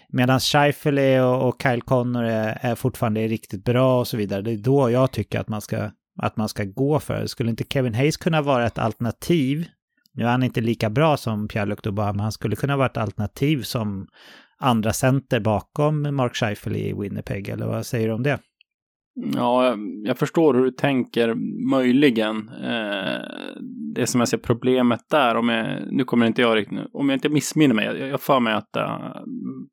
Medan Scheifele och, och Kyle Connor är, är fortfarande riktigt bra och så vidare. Det är då jag tycker att man ska, att man ska gå för det. Skulle inte Kevin Hayes kunna vara ett alternativ? Nu är han inte lika bra som Pierre-Luc Dubois, men han skulle kunna vara ett alternativ som andra center bakom Mark Scheifele i Winnipeg, eller vad säger du om det? Ja, jag förstår hur du tänker, möjligen. Eh, det som jag ser problemet där, om jag, nu kommer inte jag riktigt, om jag inte missminner mig, jag, jag för mig att uh,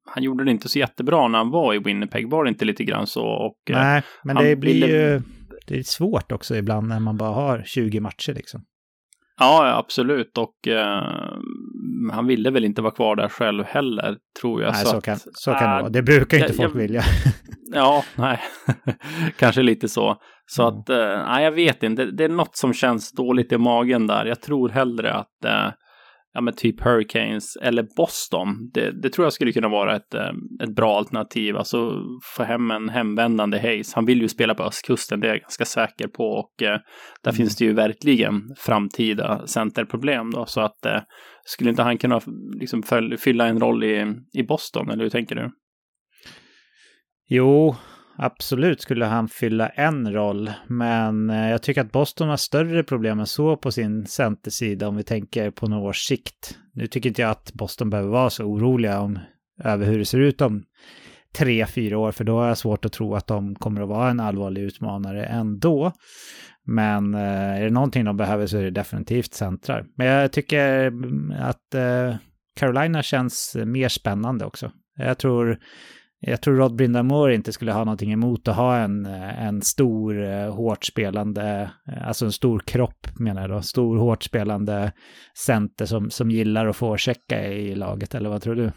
han gjorde det inte så jättebra när han var i Winnipeg, var det inte lite grann så? Och, uh, Nej, men det blir ville... ju, det är svårt också ibland när man bara har 20 matcher liksom. Ja, absolut. Och eh, han ville väl inte vara kvar där själv heller, tror jag. Nej, så, så kan, så kan äh, det vara. Det brukar inte jag, folk jag, vilja. ja, nej. Kanske lite så. Så mm. att, eh, nej, jag vet inte. Det, det, är något som känns dåligt i magen där. Jag tror hellre att eh, ja, men typ Hurricanes eller Boston. Det, det, tror jag skulle kunna vara ett, eh, ett bra alternativ. Alltså få hem en hemvändande Hayes. Han vill ju spela på östkusten, det är jag ganska säker på. Och eh, där mm. finns det ju verkligen framtida centerproblem då. Så att eh, skulle inte han kunna liksom fylla en roll i, i Boston, eller hur tänker du? Jo, Absolut skulle han fylla en roll, men eh, jag tycker att Boston har större problem än så på sin centersida om vi tänker på några års sikt. Nu tycker inte jag att Boston behöver vara så oroliga om, över hur det ser ut om tre, fyra år, för då har jag svårt att tro att de kommer att vara en allvarlig utmanare ändå. Men eh, är det någonting de behöver så är det definitivt centrar. Men jag tycker att eh, Carolina känns mer spännande också. Jag tror jag tror Rod Brindamore inte skulle ha någonting emot att ha en, en stor, eh, hårt spelande, eh, alltså en stor kropp menar jag då, stor, hårt spelande center som, som gillar att få checka i laget, eller vad tror du?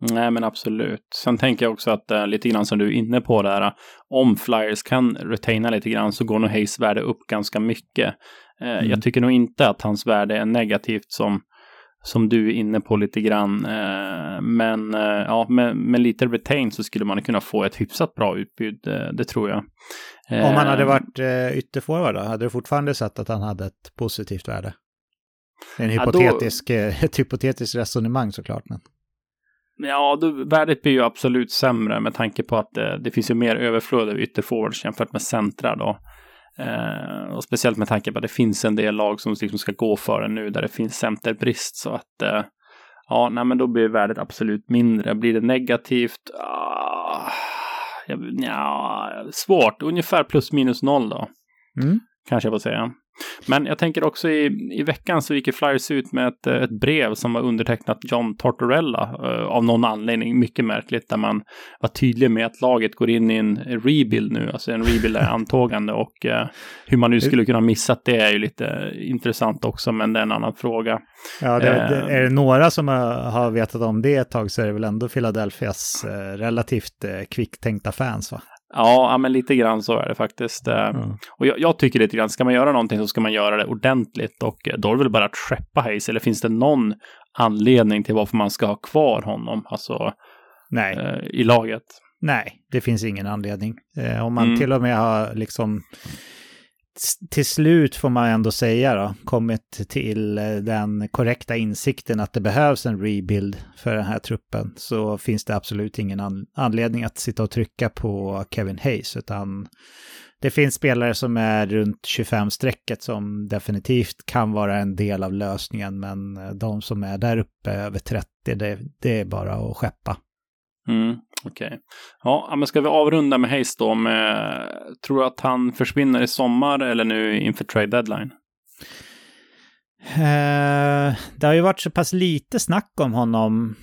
Nej, men absolut. Sen tänker jag också att uh, lite grann som du är inne på där, om Flyers kan retaina lite grann så går nog Hayes värde upp ganska mycket. Uh, mm. Jag tycker nog inte att hans värde är negativt som som du är inne på lite grann. Eh, men eh, ja, med, med lite retain så skulle man kunna få ett hyfsat bra utbud, eh, det tror jag. Om han hade varit ytterforward då, hade du fortfarande sett att han hade ett positivt värde? En hypotetisk, ja, då... ett hypotetiskt resonemang såklart. Men... Ja, då, värdet blir ju absolut sämre med tanke på att det, det finns ju mer överflöd av ytterforwards jämfört med centra då. Eh, och speciellt med tanke på att det finns en del lag som liksom ska gå före nu där det finns centerbrist. Så att eh, ja, nej, men då blir värdet absolut mindre. Blir det negativt? Ah, ja, svårt. Ungefär plus minus noll då. Mm. Kanske jag får säga. Men jag tänker också i, i veckan så gick Flyers ut med ett, ett brev som var undertecknat John Tortorella uh, av någon anledning. Mycket märkligt där man var tydlig med att laget går in i en rebuild nu. Alltså en rebuild är antågande och uh, hur man nu skulle kunna missa det är ju lite intressant också, men det är en annan fråga. Ja, det, det, är det några som har vetat om det ett tag så är det väl ändå Philadelphias uh, relativt kvicktänkta fans va? Ja, men lite grann så är det faktiskt. Mm. Och jag, jag, tycker lite grann, ska man göra någonting så ska man göra det ordentligt och då är det väl bara att skeppa Hayes, eller finns det någon anledning till varför man ska ha kvar honom, alltså Nej. Eh, i laget? Nej, det finns ingen anledning. Eh, om man mm. till och med har liksom till slut får man ändå säga då, kommit till eh, den korrekta insikten att det behövs en rebuild för den här truppen så finns det absolut ingen anledning att sitta och trycka på Kevin Hayes utan det finns spelare som är runt 25-strecket som definitivt kan vara en del av lösningen men eh, de som är där uppe över 30 det, det är bara att skeppa. Mm. Okej. Okay. Ja, men ska vi avrunda med Hayes då? Med, tror du att han försvinner i sommar eller nu inför trade deadline? Uh, det har ju varit så pass lite snack om honom,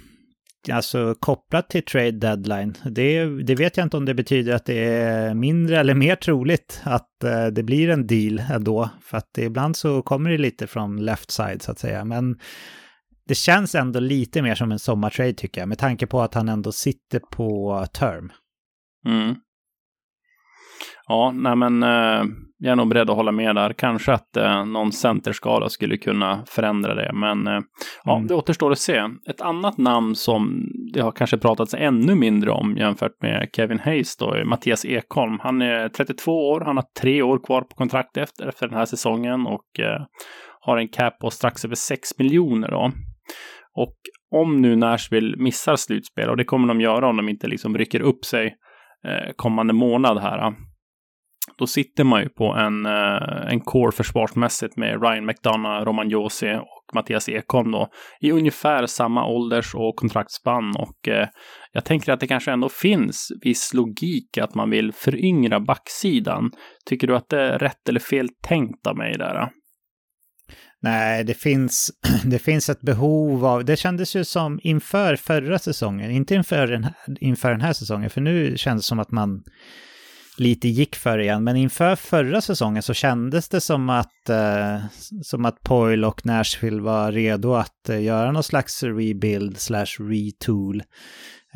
alltså kopplat till trade deadline. Det, det vet jag inte om det betyder att det är mindre eller mer troligt att uh, det blir en deal ändå. För att ibland så kommer det lite från left side så att säga. Men det känns ändå lite mer som en sommartrade tycker jag, med tanke på att han ändå sitter på term. Mm. Ja, nej men eh, jag är nog beredd att hålla med där. Kanske att eh, någon centerskala skulle kunna förändra det, men eh, ja, mm. det återstår att se. Ett annat namn som det har kanske pratats ännu mindre om jämfört med Kevin Hayes då, Mattias Ekholm. Han är 32 år, han har tre år kvar på kontrakt efter, efter den här säsongen och eh, har en cap på strax över 6 miljoner då. Och om nu Nashville missar slutspel, och det kommer de göra om de inte liksom rycker upp sig eh, kommande månad här, eh, då sitter man ju på en, eh, en core försvarsmässigt med Ryan McDonough, Roman Josi och Mattias Ekholm då i ungefär samma ålders och kontraktsspann och eh, jag tänker att det kanske ändå finns viss logik att man vill föryngra backsidan. Tycker du att det är rätt eller fel tänkt av mig där? Eh? Nej, det finns, det finns ett behov av... Det kändes ju som inför förra säsongen, inte inför den här, inför den här säsongen, för nu känns det som att man lite gick för igen. Men inför förra säsongen så kändes det som att, eh, som att Poyle och Nashville var redo att eh, göra någon slags rebuild slash retool.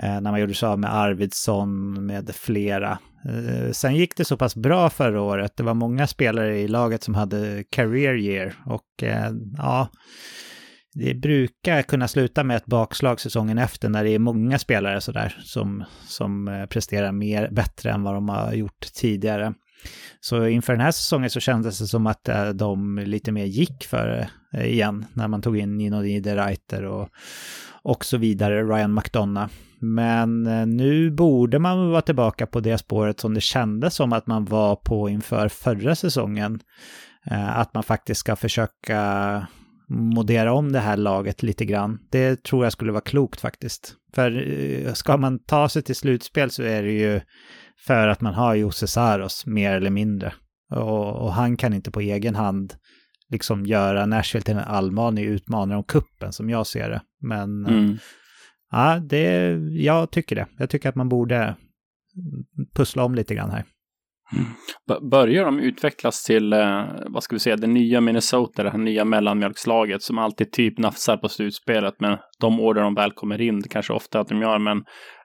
Eh, när man gjorde sig av med Arvidsson med flera. Eh, sen gick det så pass bra förra året. Det var många spelare i laget som hade career year. Och eh, ja, det brukar kunna sluta med ett bakslag säsongen efter när det är många spelare sådär som, som presterar mer, bättre än vad de har gjort tidigare. Så inför den här säsongen så kändes det som att de lite mer gick för igen när man tog in Nino Niederreiter och, och så vidare, Ryan McDonough. Men eh, nu borde man vara tillbaka på det spåret som det kändes som att man var på inför förra säsongen. Eh, att man faktiskt ska försöka modera om det här laget lite grann. Det tror jag skulle vara klokt faktiskt. För eh, ska man ta sig till slutspel så är det ju för att man har Jose Saros mer eller mindre. Och, och, han kan inte på egen hand liksom göra Nashville till en allvarlig utmanare om kuppen som jag ser det. Men mm ja, det, jag tycker det. Jag tycker att man borde pussla om lite grann här. Mm. Börjar de utvecklas till, eh, vad ska vi säga, det nya Minnesota, det här nya mellanmjölkslaget som alltid typ nafsar på slutspelet, men de år där de väl kommer in, det kanske ofta att de gör, men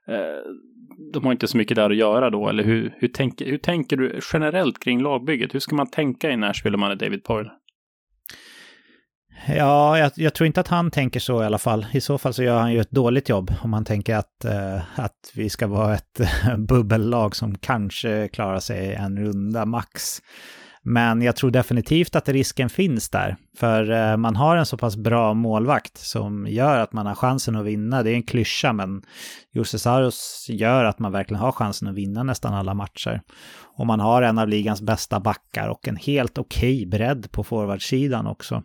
eh, de har inte så mycket där att göra då, eller hur, hur, tänk, hur tänker du generellt kring lagbygget? Hur ska man tänka i Nashville om man är David Poyle? Ja, jag, jag, tror inte att han tänker så i alla fall. I så fall så gör han ju ett dåligt jobb om han tänker att, eh, att vi ska vara ett eh, bubbellag som kanske klarar sig en runda max. Men jag tror definitivt att risken finns där. För eh, man har en så pass bra målvakt som gör att man har chansen att vinna. Det är en klyscha, men Jose Saros gör att man verkligen har chansen att vinna nästan alla matcher. Och man har en av ligans bästa backar och en helt okej okay bredd på forwardsidan också.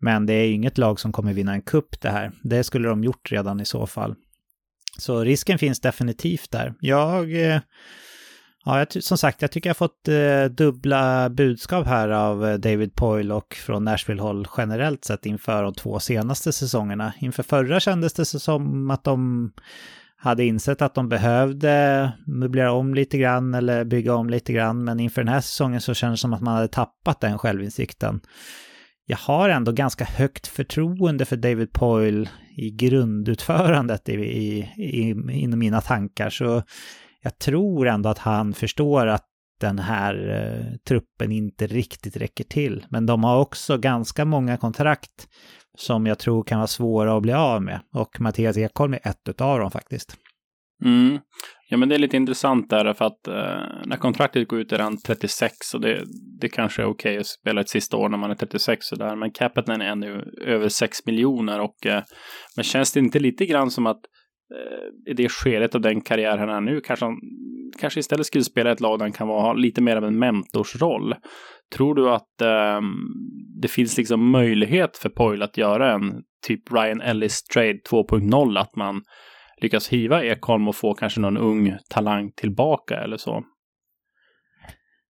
Men det är inget lag som kommer vinna en kupp det här. Det skulle de gjort redan i så fall. Så risken finns definitivt där. Jag, eh, ja, jag, som sagt, jag tycker jag har fått eh, dubbla budskap här av eh, David Poyle och från Nashville-håll generellt sett inför de två senaste säsongerna. Inför förra kändes det som att de hade insett att de behövde möblera om lite grann eller bygga om lite grann, men inför den här säsongen så kändes det som att man hade tappat den självinsikten jag har ändå ganska högt förtroende för David Poyle i grundutförandet i, i, i, inom mina tankar. Så jag tror ändå att han förstår att den här eh, truppen inte riktigt räcker till. Men de har också ganska många kontrakt som jag tror kan vara svåra att bli av med. Och Mattias Ekholm är ett av dem faktiskt. Mm. Ja, men det är lite intressant där för att eh, när kontraktet går ut är han 36 och det, det kanske är okej okay att spela ett sista år när man är 36 och där. Men capiten är ännu över 6 miljoner och eh, men känns det inte lite grann som att eh, i det skedet av den karriär han är nu kanske han kanske istället skulle spela ett lag där han kan vara, ha lite mer av en mentorsroll. Tror du att eh, det finns liksom möjlighet för Poyle att göra en typ Ryan Ellis trade 2.0 att man lyckas hiva Ekholm och få kanske någon ung talang tillbaka eller så.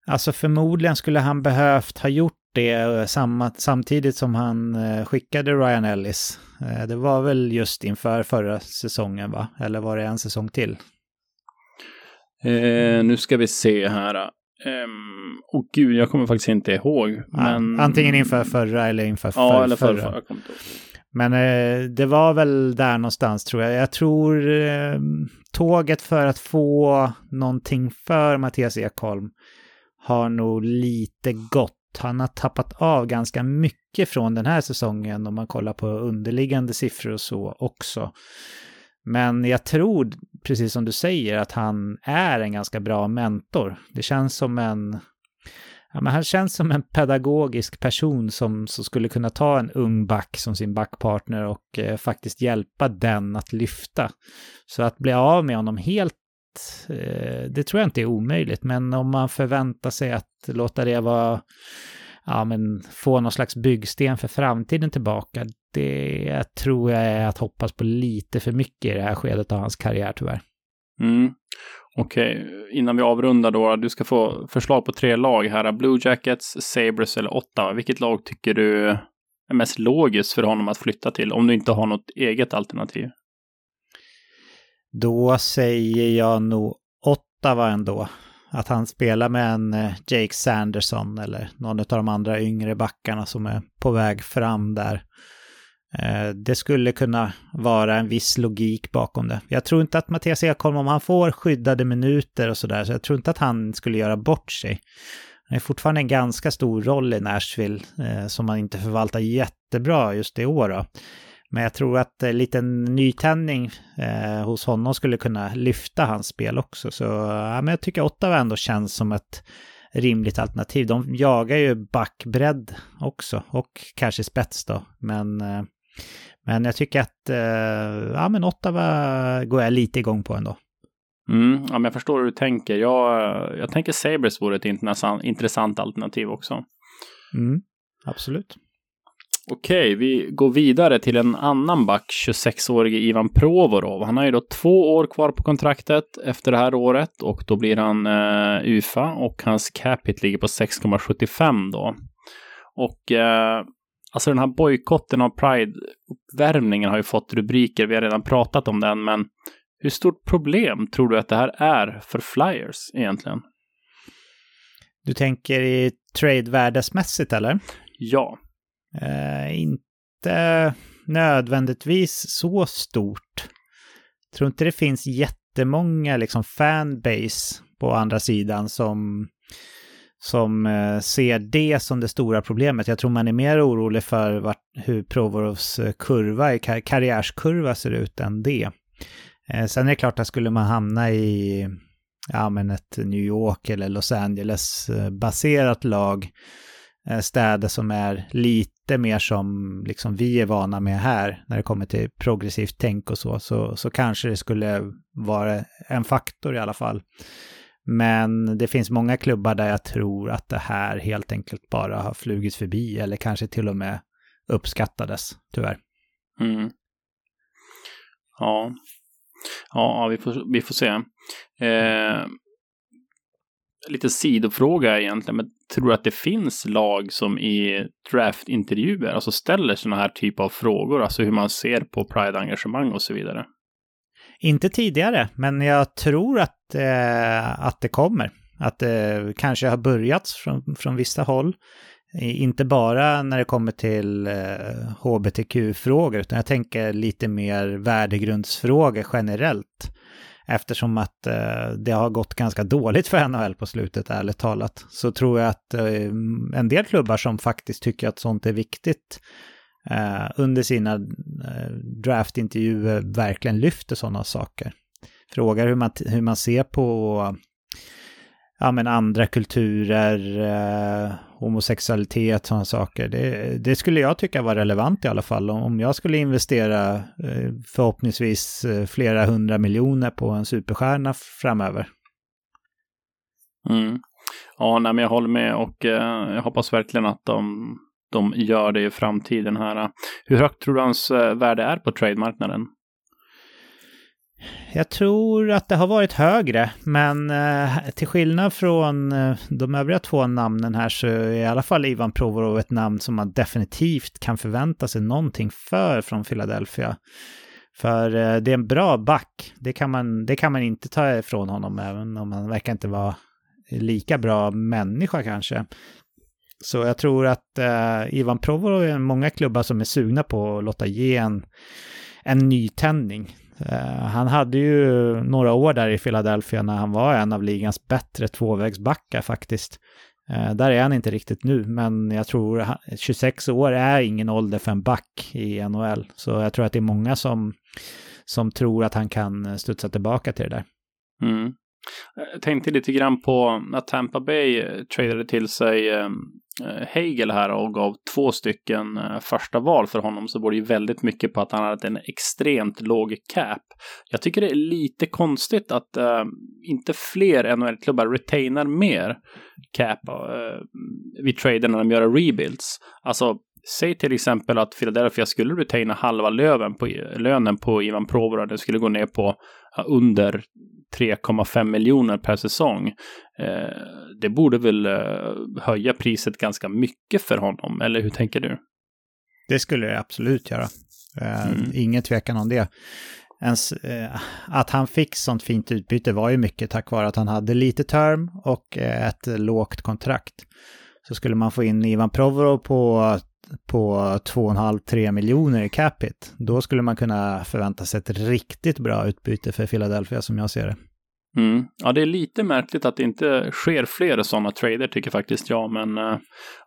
Alltså förmodligen skulle han behövt ha gjort det eh, samtidigt som han eh, skickade Ryan Ellis. Eh, det var väl just inför förra säsongen va? Eller var det en säsong till? Eh, nu ska vi se här. Um, oh gud, jag kommer faktiskt inte ihåg. Ja, men... Antingen inför förra eller inför för, ja, eller för, förra. förra. Men eh, det var väl där någonstans tror jag. Jag tror eh, tåget för att få någonting för Mattias Ekholm har nog lite gått. Han har tappat av ganska mycket från den här säsongen om man kollar på underliggande siffror och så också. Men jag tror, precis som du säger, att han är en ganska bra mentor. Det känns som en... Ja, men han känns som en pedagogisk person som, som skulle kunna ta en ung back som sin backpartner och eh, faktiskt hjälpa den att lyfta. Så att bli av med honom helt, eh, det tror jag inte är omöjligt. Men om man förväntar sig att låta det vara ja, men få någon slags byggsten för framtiden tillbaka, det tror jag är att hoppas på lite för mycket i det här skedet av hans karriär tyvärr. Mm. Okej, okay. innan vi avrundar då, du ska få förslag på tre lag här. Blue Jackets, Sabres eller Ottawa. Vilket lag tycker du är mest logiskt för honom att flytta till, om du inte har något eget alternativ? Då säger jag nog Ottawa ändå att han spelar med en eh, Jake Sanderson eller någon av de andra yngre backarna som är på väg fram där. Eh, det skulle kunna vara en viss logik bakom det. Jag tror inte att Mattias Ekholm, om han får skyddade minuter och sådär, så jag tror inte att han skulle göra bort sig. Han är fortfarande en ganska stor roll i Nashville eh, som han inte förvaltar jättebra just i år. Då. Men jag tror att en liten nytändning eh, hos honom skulle kunna lyfta hans spel också. Så ja, men jag tycker Ottawa ändå känns som ett rimligt alternativ. De jagar ju backbredd också och kanske spets då. Men, eh, men jag tycker att eh, ja, men Ottawa går jag lite igång på ändå. Mm, ja, men jag förstår hur du tänker. Jag, jag tänker Sabres vore ett intressant, alternativ också. Mm, absolut. Okej, vi går vidare till en annan back, 26-årige Ivan Provorov. Han har ju då två år kvar på kontraktet efter det här året och då blir han eh, UFA och hans capita ligger på 6,75 då. Och eh, alltså den här bojkotten av Pride-uppvärmningen har ju fått rubriker, vi har redan pratat om den, men hur stort problem tror du att det här är för Flyers egentligen? Du tänker i trade-värdesmässigt eller? Ja. Eh, inte nödvändigtvis så stort. Jag tror inte det finns jättemånga liksom fanbase på andra sidan som, som eh, ser det som det stora problemet. Jag tror man är mer orolig för vart, hur Provorovs eh, kurva, kar karriärskurva ser ut än det. Eh, sen är det klart att skulle man hamna i ja, men ett New York eller Los Angeles-baserat lag städer som är lite mer som liksom vi är vana med här när det kommer till progressivt tänk och så, så, så kanske det skulle vara en faktor i alla fall. Men det finns många klubbar där jag tror att det här helt enkelt bara har flugit förbi eller kanske till och med uppskattades, tyvärr. Mm. Ja. ja, vi får, vi får se. Eh, lite sidofråga egentligen, men tror du att det finns lag som i draftintervjuer alltså ställer sådana här typer av frågor, alltså hur man ser på Pride-engagemang och så vidare? Inte tidigare, men jag tror att, eh, att det kommer. Att det kanske har börjat från, från vissa håll. Inte bara när det kommer till eh, hbtq-frågor, utan jag tänker lite mer värdegrundsfrågor generellt. Eftersom att eh, det har gått ganska dåligt för NHL på slutet, ärligt talat. Så tror jag att eh, en del klubbar som faktiskt tycker att sånt är viktigt eh, under sina eh, draftintervjuer verkligen lyfter sådana saker. Frågar hur man, hur man ser på ja, men andra kulturer, eh, homosexualitet, sådana saker. Det, det, skulle jag tycka var relevant i alla fall. Om jag skulle investera eh, förhoppningsvis eh, flera hundra miljoner på en superstjärna framöver. Mm. Ja, nej, men jag håller med och eh, jag hoppas verkligen att de, de gör det i framtiden här. Hur högt tror du hans eh, värde är på trademarknaden? Jag tror att det har varit högre, men eh, till skillnad från eh, de övriga två namnen här så är i alla fall Ivan Provorov ett namn som man definitivt kan förvänta sig någonting för från Philadelphia. För det är en bra back, det kan, man, det kan man inte ta ifrån honom, även om han verkar inte vara lika bra människa kanske. Så jag tror att eh, Ivan Provorov är många klubbar som är sugna på att låta ge en, en nytändning. Eh, han hade ju några år där i Philadelphia när han var en av ligans bättre tvåvägsbackar faktiskt. Eh, där är han inte riktigt nu, men jag tror 26 år är ingen ålder för en back i NHL. Så jag tror att det är många som, som tror att han kan eh, studsa tillbaka till det där. Mm. Jag tänkte lite grann på när Tampa Bay eh, tradade till sig ehm, Eh, Hegel här och gav två stycken eh, första val för honom så var det ju väldigt mycket på att han hade en extremt låg cap. Jag tycker det är lite konstigt att uh, inte fler NHL-klubbar retainar mer cap uh, vid traden när de gör rebuilds. Alltså, säg till exempel att Philadelphia skulle retaina halva löven på, lönen på Ivan Provorad, Den skulle gå ner på uh, under 3,5 miljoner per säsong. Eh, det borde väl eh, höja priset ganska mycket för honom, eller hur tänker du? Det skulle det absolut göra. Eh, mm. Ingen tvekan om det. Ens, att han fick sånt fint utbyte var ju mycket tack vare att han hade lite term och ett lågt kontrakt. Så skulle man få in Ivan Provorov på på 2,5-3 miljoner i capita, då skulle man kunna förvänta sig ett riktigt bra utbyte för Philadelphia som jag ser det. Mm. Ja, det är lite märkligt att det inte sker fler sådana trader tycker faktiskt jag, men uh,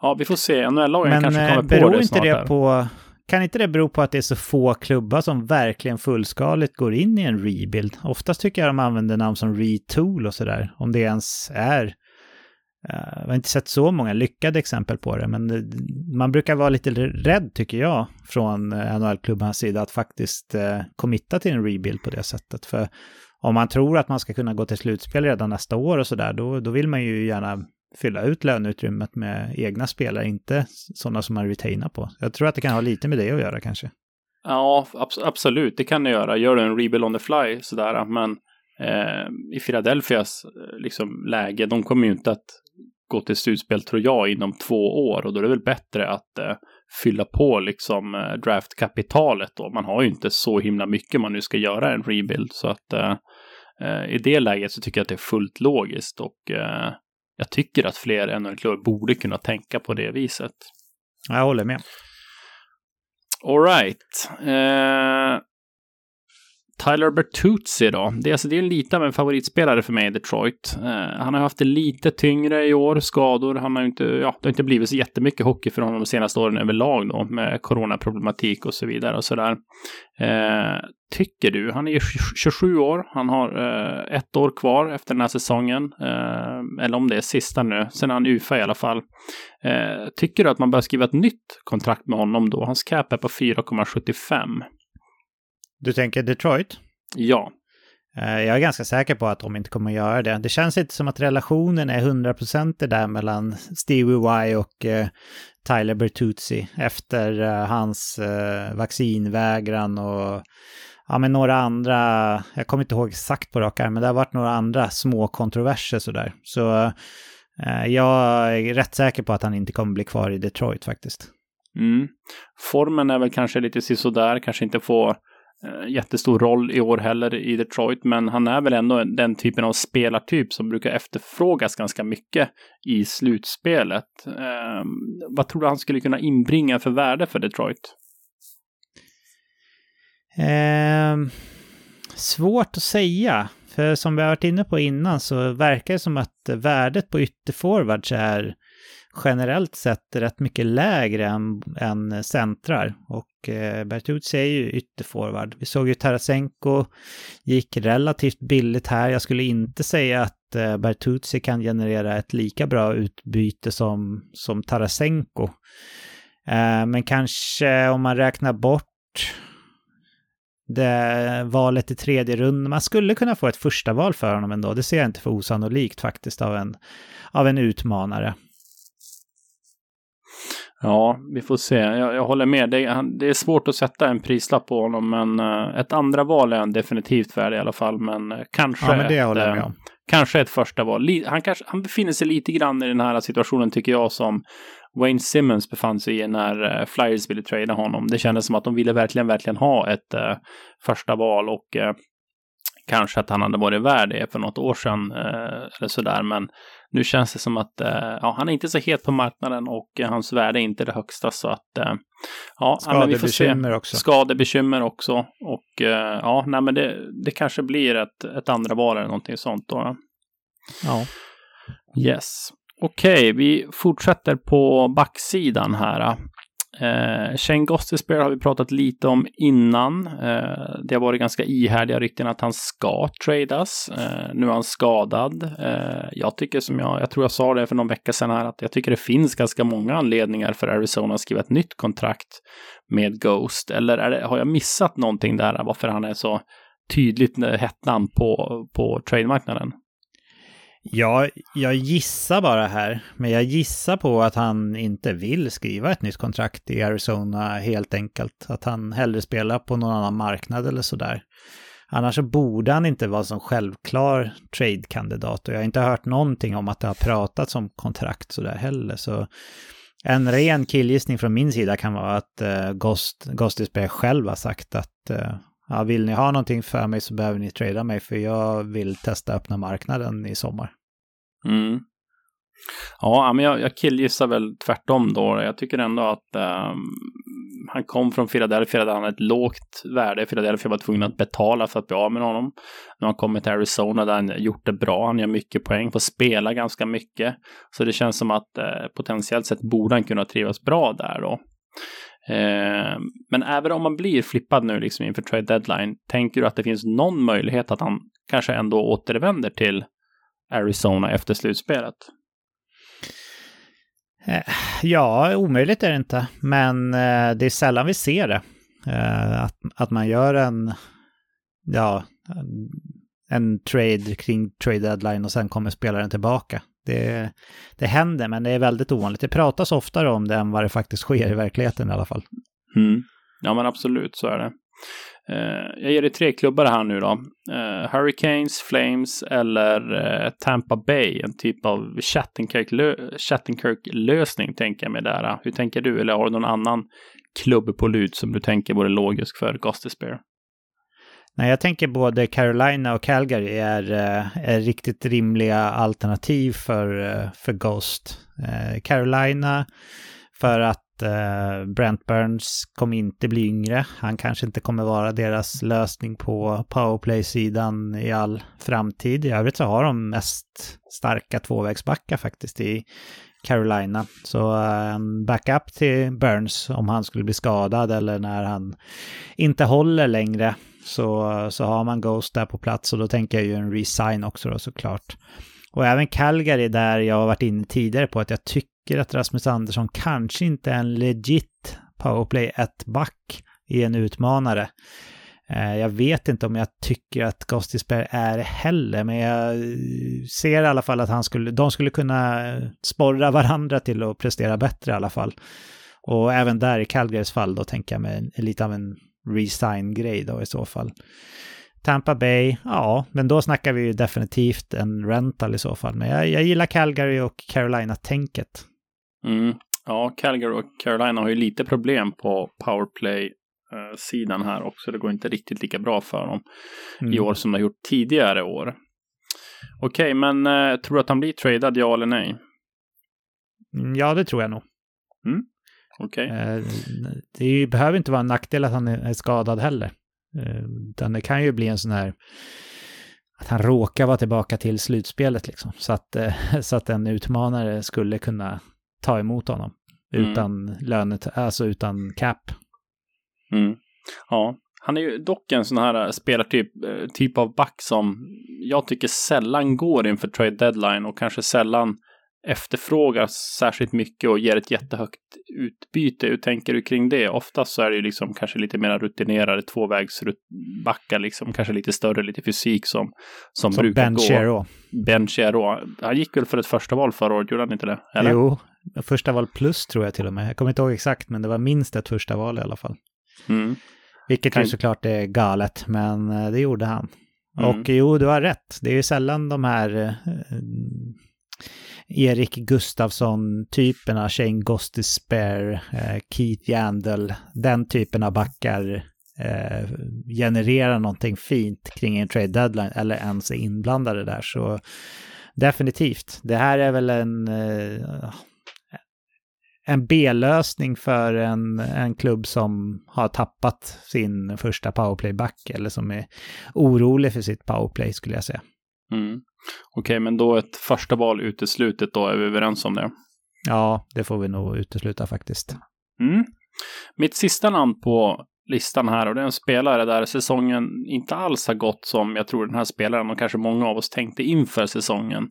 ja, vi får se. NHL-lagen kanske kommer på det snart. Inte det på, kan inte det bero på att det är så få klubbar som verkligen fullskaligt går in i en rebuild? Oftast tycker jag de använder namn som retool och sådär, om det ens är Eh, jag har inte sett så många lyckade exempel på det, men man brukar vara lite rädd, tycker jag, från eh, NHL-klubbarnas sida att faktiskt eh, committa till en rebuild på det sättet. För om man tror att man ska kunna gå till slutspel redan nästa år och sådär, då, då vill man ju gärna fylla ut löneutrymmet med egna spelare, inte sådana som man retainar på. Jag tror att det kan ha lite med det att göra kanske. Ja, absolut, det kan det göra. Gör du en rebuild on the fly sådär, men eh, i Philadelphias eh, liksom, läge, de kommer ju inte att gå till slutspel tror jag inom två år och då är det väl bättre att eh, fylla på liksom eh, draftkapitalet då. Man har ju inte så himla mycket man nu ska göra en rebuild så att eh, eh i det läget så tycker jag att det är fullt logiskt och eh, jag tycker att fler NHL-klubbar borde kunna tänka på det viset. Jag håller med. All right. Eh, Tyler Bertuzzi då. Det är, alltså, det är lite av en favoritspelare för mig i Detroit. Eh, han har haft det lite tyngre i år, skador. Han har inte, ja, det har inte blivit så jättemycket hockey för honom de senaste åren överlag då med coronaproblematik och så vidare och sådär. Eh, tycker du, han är 27 år, han har eh, ett år kvar efter den här säsongen, eh, eller om det är sista nu, sen är han UFA i alla fall. Eh, tycker du att man bör skriva ett nytt kontrakt med honom då? Hans cap är på 4,75. Du tänker Detroit? Ja. Eh, jag är ganska säker på att de inte kommer att göra det. Det känns inte som att relationen är 100% där mellan Stevie Y och uh, Tyler Bertuzzi efter uh, hans uh, vaccinvägran och ja, men några andra, jag kommer inte ihåg exakt på rak arm, men det har varit några andra små kontroverser sådär. Så jag är rätt säker på att han inte kommer bli kvar i Detroit faktiskt. Mm. Formen är väl kanske lite sisådär, kanske inte får Eh, Eh, jättestor roll i år heller i Detroit, men han är väl ändå den typen av spelartyp som brukar efterfrågas ganska mycket i slutspelet. Eh, vad tror du han skulle kunna inbringa för värde för Detroit? Eh, svårt att säga. För som vi har varit inne på innan så verkar det som att värdet på ytterforwards är generellt sett rätt mycket lägre än, än centrar. Och eh, Bertuzzi är ju ytterforward. Vi såg ju Tarasenko gick relativt billigt här. Jag skulle inte säga att eh, Bertuzzi kan generera ett lika bra utbyte som, som Tarasenko. Eh, men kanske om man räknar bort det valet i tredje rundan. Man skulle kunna få ett första val för honom ändå. Det ser jag inte för osannolikt faktiskt av en, av en utmanare. Ja, vi får se. Jag, jag håller med. Det, han, det, är svårt att sätta en prislapp på honom, men uh, ett andra val är han definitivt värd i alla fall. Men uh, kanske, ja, men det håller jag med om. kanske ett första val. Han, kanske, han befinner sig lite grann i den här situationen, tycker jag, som Wayne Simmons befann sig i när uh, Flyers ville trada honom. Det kändes som att de ville verkligen, verkligen ha ett första val och kanske att han hade varit värd det för något år sedan eller sådär. Men nu känns det som att eh, ja, han är inte så het på marknaden och eh, hans värde är inte det högsta så att eh, ja, skadebekymmer också. Skadebekymmer också och ja, nej, men det, det kanske blir ett, ett andra val eller någonting sånt då. Ja. Yes. Okej, vi fortsätter på backsidan här. Eh, Shane Gostisbehere har vi pratat lite om innan. Eh, det har varit ganska ihärdiga rykten att han ska tradas. Eh, nu är han skadad. Eh, jag tycker som jag, jag tror jag sa det för någon vecka sedan här, att jag tycker det finns ganska många anledningar för Arizona att skriva ett nytt kontrakt med Ghost. Eller det, har jag missat någonting där, varför han är så tydligt eh, hett namn på, på trademarknaden? Ja, jag gissar bara här, men jag gissar på att han inte vill skriva ett nytt kontrakt i Arizona helt enkelt. Att han hellre spelar på någon annan marknad eller sådär. Annars så borde han inte vara som självklar trade-kandidat och jag har inte hört någonting om att det har pratats om kontrakt sådär heller. Så en ren killgissning från min sida kan vara att uh, Ghost, Ghost själv har sagt att uh, ja, vill ni ha någonting för mig så behöver ni trada mig för jag vill testa öppna marknaden i sommar. Mm. Ja, men jag, jag killgissar väl tvärtom då. Jag tycker ändå att um, han kom från Philadelphia där han hade ett lågt värde. Philadelphia var tvungen att betala för att bli av med honom. Nu har han kommit till Arizona där han gjort det bra. Han gör mycket poäng, får spela ganska mycket. Så det känns som att eh, potentiellt sett borde han kunna trivas bra där då. Eh, men även om man blir flippad nu liksom inför trade deadline, tänker du att det finns någon möjlighet att han kanske ändå återvänder till Arizona efter slutspelet? Eh, ja, omöjligt är det inte, men eh, det är sällan vi ser det. Att, att man gör en, ja, en trade kring trade deadline och sen kommer spelaren tillbaka. Det, det händer, men det är väldigt ovanligt. Det pratas oftare om det än vad det faktiskt sker i verkligheten i alla fall. Mm. Ja, men absolut, så är det. Uh, jag ger dig tre klubbar här nu då. Uh, Hurricanes, Flames eller uh, Tampa Bay. En typ av Chattenkirk-lösning tänker jag mig där. Hur tänker du? Eller har du någon annan klubb på lut som du tänker vore logisk för Gostisbehere? Nej, jag tänker både Carolina och Calgary är, eh, är riktigt rimliga alternativ för, eh, för Ghost. Eh, Carolina för att Brent Burns kommer inte bli yngre. Han kanske inte kommer vara deras lösning på powerplay-sidan i all framtid. I övrigt så har de mest starka tvåvägsbackar faktiskt i Carolina. Så en backup till Burns om han skulle bli skadad eller när han inte håller längre så, så har man Ghost där på plats och då tänker jag ju en resign också då såklart. Och även Calgary där jag har varit inne tidigare på att jag tycker att Rasmus Andersson kanske inte är en legit powerplay 1-back i en utmanare. Eh, jag vet inte om jag tycker att Gostisberg är det heller, men jag ser i alla fall att han skulle, de skulle kunna sporra varandra till att prestera bättre i alla fall. Och även där i Calgarys fall då tänker jag mig lite av en resign-grej då i så fall. Tampa Bay, ja, men då snackar vi ju definitivt en rental i så fall. Men jag, jag gillar Calgary och Carolina-tänket. Mm. Ja, Calgary och Carolina har ju lite problem på powerplay-sidan här också. Det går inte riktigt lika bra för dem mm. i år som det har gjort tidigare år. Okej, men eh, tror du att han blir tradad, ja eller nej? Mm, ja, det tror jag nog. Mm. Okay. Eh, det behöver inte vara en nackdel att han är skadad heller. Eh, utan det kan ju bli en sån här att han råkar vara tillbaka till slutspelet liksom. Så att, eh, så att en utmanare skulle kunna ta emot honom. Mm. Utan lönet, alltså utan cap. Mm. Ja, han är ju dock en sån här spelartyp, typ av back som jag tycker sällan går inför trade deadline och kanske sällan efterfrågar särskilt mycket och ger ett jättehögt utbyte. Hur tänker du kring det? Oftast så är det ju liksom kanske lite mer rutinerade tvåvägsbackar, liksom kanske lite större, lite fysik som, som, som brukar ben gå. Chero. Ben Chero. Han gick väl för ett första val förra året, gjorde han inte det? Eller? Jo, första val plus tror jag till och med. Jag kommer inte ihåg exakt, men det var minst ett första val i alla fall. Mm. Vilket kan... ju såklart är galet, men eh, det gjorde han. Mm. Och jo, du har rätt. Det är ju sällan de här eh, Erik Gustafsson-typerna, Shane Gostisbehere, eh, Keith Yandel, den typen av backar eh, genererar någonting fint kring en trade deadline eller ens är inblandade där. Så definitivt, det här är väl en, eh, en B-lösning för en, en klubb som har tappat sin första powerplay-back eller som är orolig för sitt powerplay skulle jag säga. Mm. Okej, okay, men då ett första val uteslutet då, är vi överens om det? Ja, det får vi nog utesluta faktiskt. Mm. Mitt sista namn på listan här och det är en spelare där säsongen inte alls har gått som jag tror den här spelaren och kanske många av oss tänkte inför säsongen.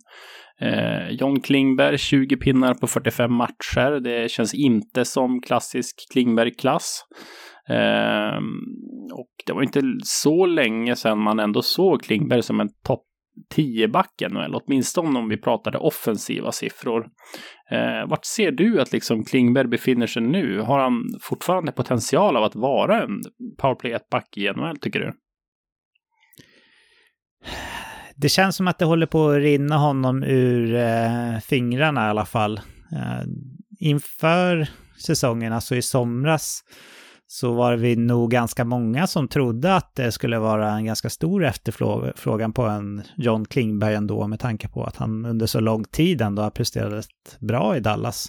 Eh, John Klingberg, 20 pinnar på 45 matcher. Det känns inte som klassisk Klingberg-klass. Eh, och det var inte så länge sedan man ändå såg Klingberg som en topp 10-back NHL, åtminstone om vi pratade offensiva siffror. Eh, vart ser du att liksom Klingberg befinner sig nu? Har han fortfarande potential av att vara en powerplay 1-back i NHL, tycker du? Det känns som att det håller på att rinna honom ur eh, fingrarna i alla fall. Eh, inför säsongen, alltså i somras, så var vi nog ganska många som trodde att det skulle vara en ganska stor efterfrågan på en John Klingberg ändå med tanke på att han under så lång tid ändå har presterat bra i Dallas.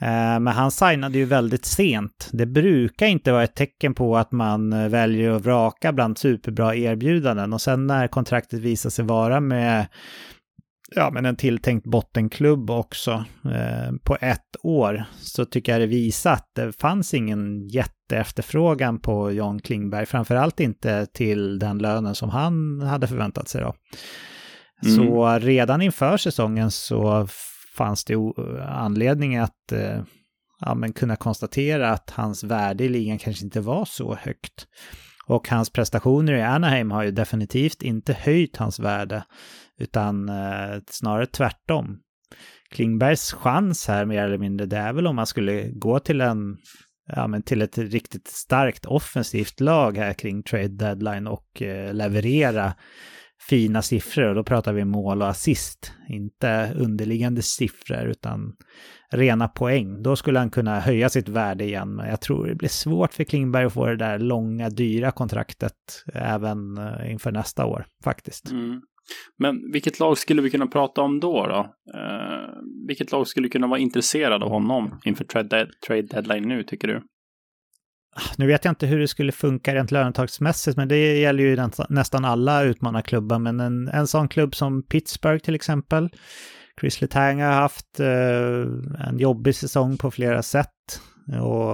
Eh, men han signade ju väldigt sent. Det brukar inte vara ett tecken på att man eh, väljer att vraka bland superbra erbjudanden och sen när kontraktet visar sig vara med ja, men en tilltänkt bottenklubb också eh, på ett år så tycker jag det visar att det fanns ingen jätteefterfrågan på John Klingberg, framförallt inte till den lönen som han hade förväntat sig då. Mm. Så redan inför säsongen så fanns det anledning att eh, ja, men kunna konstatera att hans värde i ligan kanske inte var så högt. Och hans prestationer i Anaheim har ju definitivt inte höjt hans värde utan eh, snarare tvärtom. Klingbergs chans här mer eller mindre, det är väl om man skulle gå till en ja, men till ett riktigt starkt offensivt lag här kring trade deadline och eh, leverera fina siffror. Och då pratar vi mål och assist, inte underliggande siffror utan rena poäng. Då skulle han kunna höja sitt värde igen. Men jag tror det blir svårt för Klingberg att få det där långa, dyra kontraktet även eh, inför nästa år faktiskt. Mm. Men vilket lag skulle vi kunna prata om då? då? Eh, vilket lag skulle kunna vara intresserad av honom inför trade, trade deadline nu, tycker du? Ah, nu vet jag inte hur det skulle funka rent lönetagsmässigt, men det gäller ju nästan alla utmanarklubbar. Men en, en sån klubb som Pittsburgh till exempel. Chris Letang har haft eh, en jobbig säsong på flera sätt. Och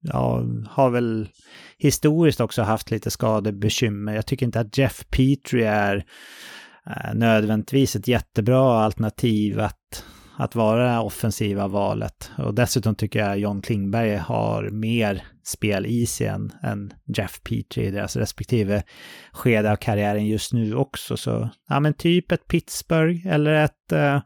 ja, har väl historiskt också haft lite skadebekymmer. Jag tycker inte att Jeff Petrie är eh, nödvändigtvis ett jättebra alternativ att, att vara offensiva valet. Och dessutom tycker jag John Klingberg har mer spel i sig än, än Jeff Petrie i deras respektive skede av karriären just nu också. Så ja, men typ ett Pittsburgh eller ett eh,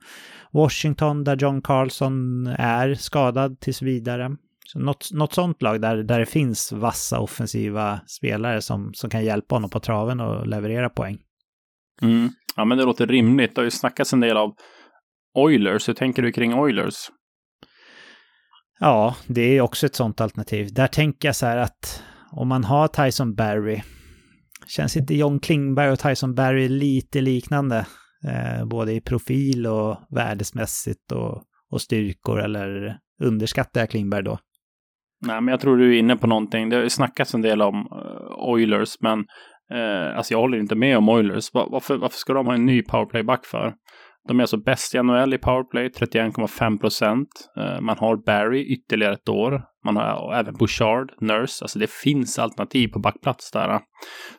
Washington där John Carlson är skadad tills vidare. Så något, något sånt lag där, där det finns vassa offensiva spelare som, som kan hjälpa honom på traven och leverera poäng. Mm. Ja, men det låter rimligt. Det har ju snackats en del av Oilers. Hur tänker du kring Oilers? Ja, det är också ett sånt alternativ. Där tänker jag så här att om man har Tyson Barry, känns inte John Klingberg och Tyson Barry lite liknande? Eh, både i profil och värdesmässigt och, och styrkor eller underskattar jag Klingberg då? Nej, men jag tror du är inne på någonting. Det har ju snackats en del om uh, Oilers, men uh, alltså jag håller inte med om Oilers. Varför, varför ska de ha en ny powerplayback för? De är alltså bäst i NHL i powerplay, 31,5 procent. Uh, man har Barry ytterligare ett år. Man har även Bouchard, Nurse. Alltså det finns alternativ på backplats där.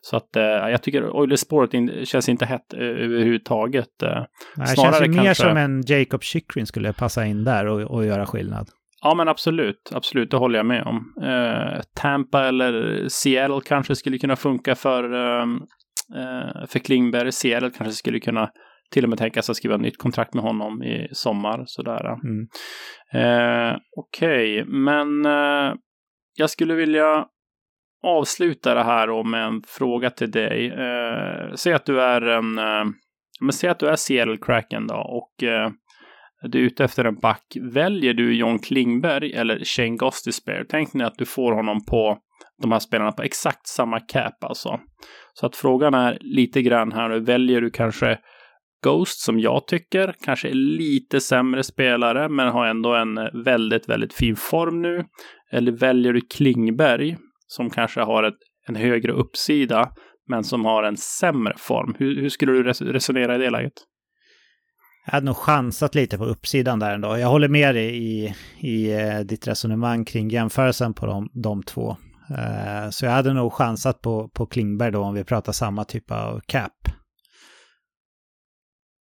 Så att uh, jag tycker Oilers-spåret in, känns inte hett uh, överhuvudtaget. Uh, det känns ju mer som en Jacob Chychrun skulle passa in där och, och göra skillnad. Ja, men absolut. Absolut, det håller jag med om. Eh, Tampa eller Seattle kanske skulle kunna funka för, ehm, eh, för Klingberg. Seattle kanske skulle kunna till och med tänka sig att skriva ett nytt kontrakt med honom i sommar. Sådär. Mm. Eh, Okej, okay. men eh, jag skulle vilja avsluta det här med en fråga till dig. Eh, säg att du är en eh, men säg att du är Seattle Kraken då och eh, du är ute efter en back. Väljer du John Klingberg eller Shane Gostisbehere? Tänk dig att du får honom på de här spelarna på exakt samma cap alltså. Så att frågan är lite grann här, nu. väljer du kanske Ghost som jag tycker kanske är lite sämre spelare men har ändå en väldigt, väldigt fin form nu. Eller väljer du Klingberg som kanske har ett, en högre uppsida men som har en sämre form. Hur, hur skulle du resonera i det läget? Jag hade nog chansat lite på uppsidan där ändå. Jag håller med dig i, i eh, ditt resonemang kring jämförelsen på de, de två. Eh, så jag hade nog chansat på, på Klingberg då om vi pratar samma typ av cap.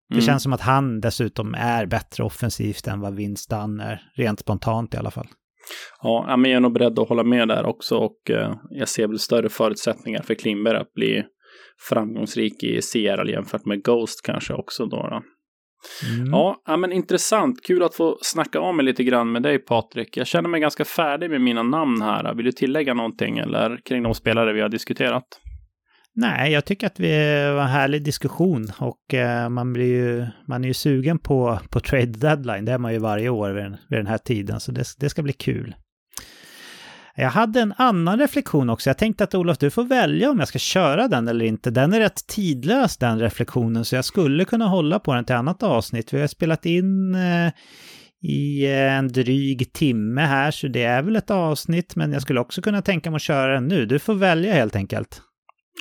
Det Mm. känns som att han dessutom är bättre offensivt än vad Vince Dunn är, rent spontant i alla fall. Ja, men jag är nog beredd att hålla med där också och eh, jag ser väl större förutsättningar för Klimberg att bli framgångsrik i Seattle jämfört med Ghost kanske också då. då. Mm. Ja, men intressant. Kul att få snacka om mig lite grann med dig Patrik. Jag känner mig ganska färdig med mina namn här. Vill du tillägga någonting eller kring de spelare vi har diskuterat? Nej, jag tycker att vi var en härlig diskussion och eh, man blir ju, man är ju sugen på, på trade deadline. Det är man ju varje år vid den, vid den här tiden, så det, det ska bli kul. Jag hade en annan reflektion också. Jag tänkte att Olof, du får välja om jag ska köra den eller inte. Den är rätt tidlös den reflektionen, så jag skulle kunna hålla på den till annat avsnitt. Vi har spelat in eh, i en dryg timme här, så det är väl ett avsnitt, men jag skulle också kunna tänka mig att köra den nu. Du får välja helt enkelt.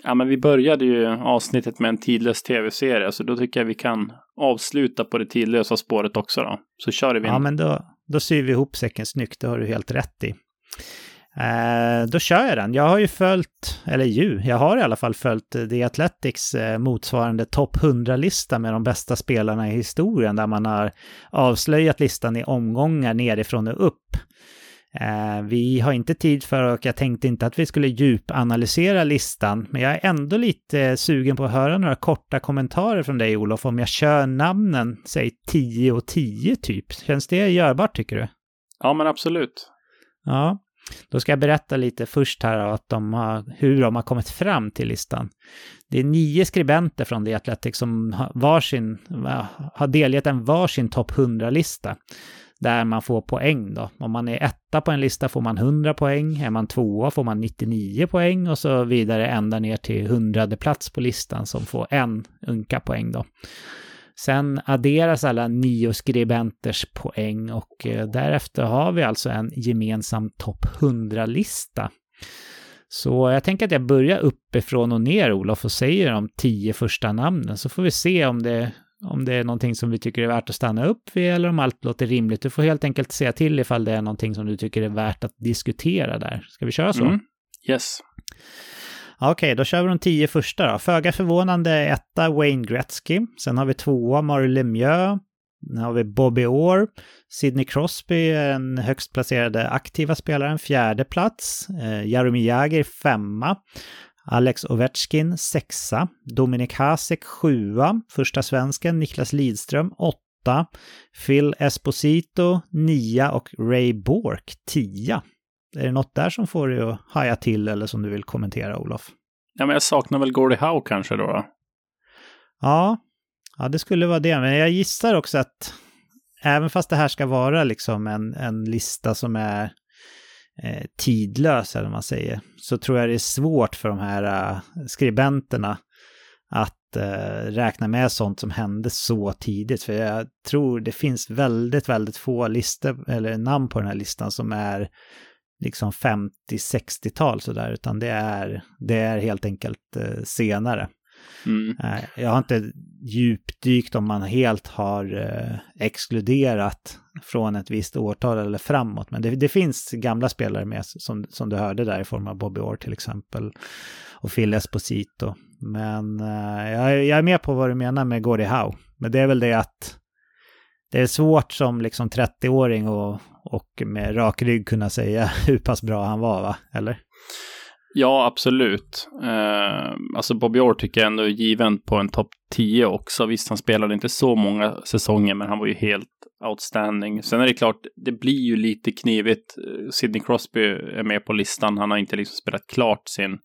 Ja, men vi började ju avsnittet med en tidlös tv-serie, så då tycker jag vi kan avsluta på det tidlösa spåret också då. Så kör vi. Ja, men då, då syr vi ihop säcken snyggt, det har du helt rätt i. Eh, då kör jag den. Jag har ju följt, eller ju, jag har i alla fall följt The Athletics eh, motsvarande topp 100-lista med de bästa spelarna i historien, där man har avslöjat listan i omgångar nerifrån och upp. Eh, vi har inte tid för och jag tänkte inte att vi skulle djupanalysera listan, men jag är ändå lite sugen på att höra några korta kommentarer från dig Olof, om jag kör namnen, säg 10 och 10 typ. Känns det görbart tycker du? Ja, men absolut. Ja, då ska jag berätta lite först här att de har, hur de har kommit fram till listan. Det är nio skribenter från The Athletic som har, varsin, har delgett en varsin topp 100-lista. Där man får poäng då. Om man är etta på en lista får man 100 poäng. Är man tvåa får man 99 poäng och så vidare ända ner till hundrade plats på listan som får en unka poäng då. Sen adderas alla nio skribenters poäng och eh, därefter har vi alltså en gemensam topp 100-lista. Så jag tänker att jag börjar uppifrån och ner Olof och säger de tio första namnen så får vi se om det, om det är någonting som vi tycker är värt att stanna upp vid eller om allt låter rimligt. Du får helt enkelt säga till ifall det är någonting som du tycker är värt att diskutera där. Ska vi köra så? Mm. Yes. Okej, okay, då kör vi de tio första då. Föga förvånande etta Wayne Gretzky. Sen har vi tvåa Mario Lemieux. Sen har vi Bobby Orr. Sidney Crosby är den högst placerade aktiva spelaren, fjärde plats. Eh, Jaromir Jagr femma. Alex Ovechkin sexa. Dominik Hasek sjua. Första svensken Niklas Lidström åtta. Phil Esposito nia och Ray Bork tia. Är det något där som får dig att haja till eller som du vill kommentera, Olof? Ja, men jag saknar väl Gordie Howe kanske då. då. Ja, ja, det skulle vara det. Men jag gissar också att även fast det här ska vara liksom en, en lista som är eh, tidlös, eller vad man säger, så tror jag det är svårt för de här uh, skribenterna att uh, räkna med sånt som hände så tidigt. För jag tror det finns väldigt, väldigt få listor, eller namn på den här listan som är liksom 50-60-tal sådär, utan det är, det är helt enkelt eh, senare. Mm. Eh, jag har inte djupdykt om man helt har eh, exkluderat från ett visst årtal eller framåt, men det, det, finns gamla spelare med som, som du hörde där i form av Bobby Orr till exempel och Phil Esposito. Men eh, jag, jag är med på vad du menar med Gordie Howe, men det är väl det att det är svårt som liksom 30-åring och, och med rak rygg kunna säga hur pass bra han var, va? Eller? Ja, absolut. Eh, alltså Bobby Orr tycker jag ändå är given på en topp 10 också. Visst, han spelade inte så många säsonger, men han var ju helt outstanding. Sen är det klart, det blir ju lite knivigt. Sidney Crosby är med på listan. Han har inte liksom spelat klart sin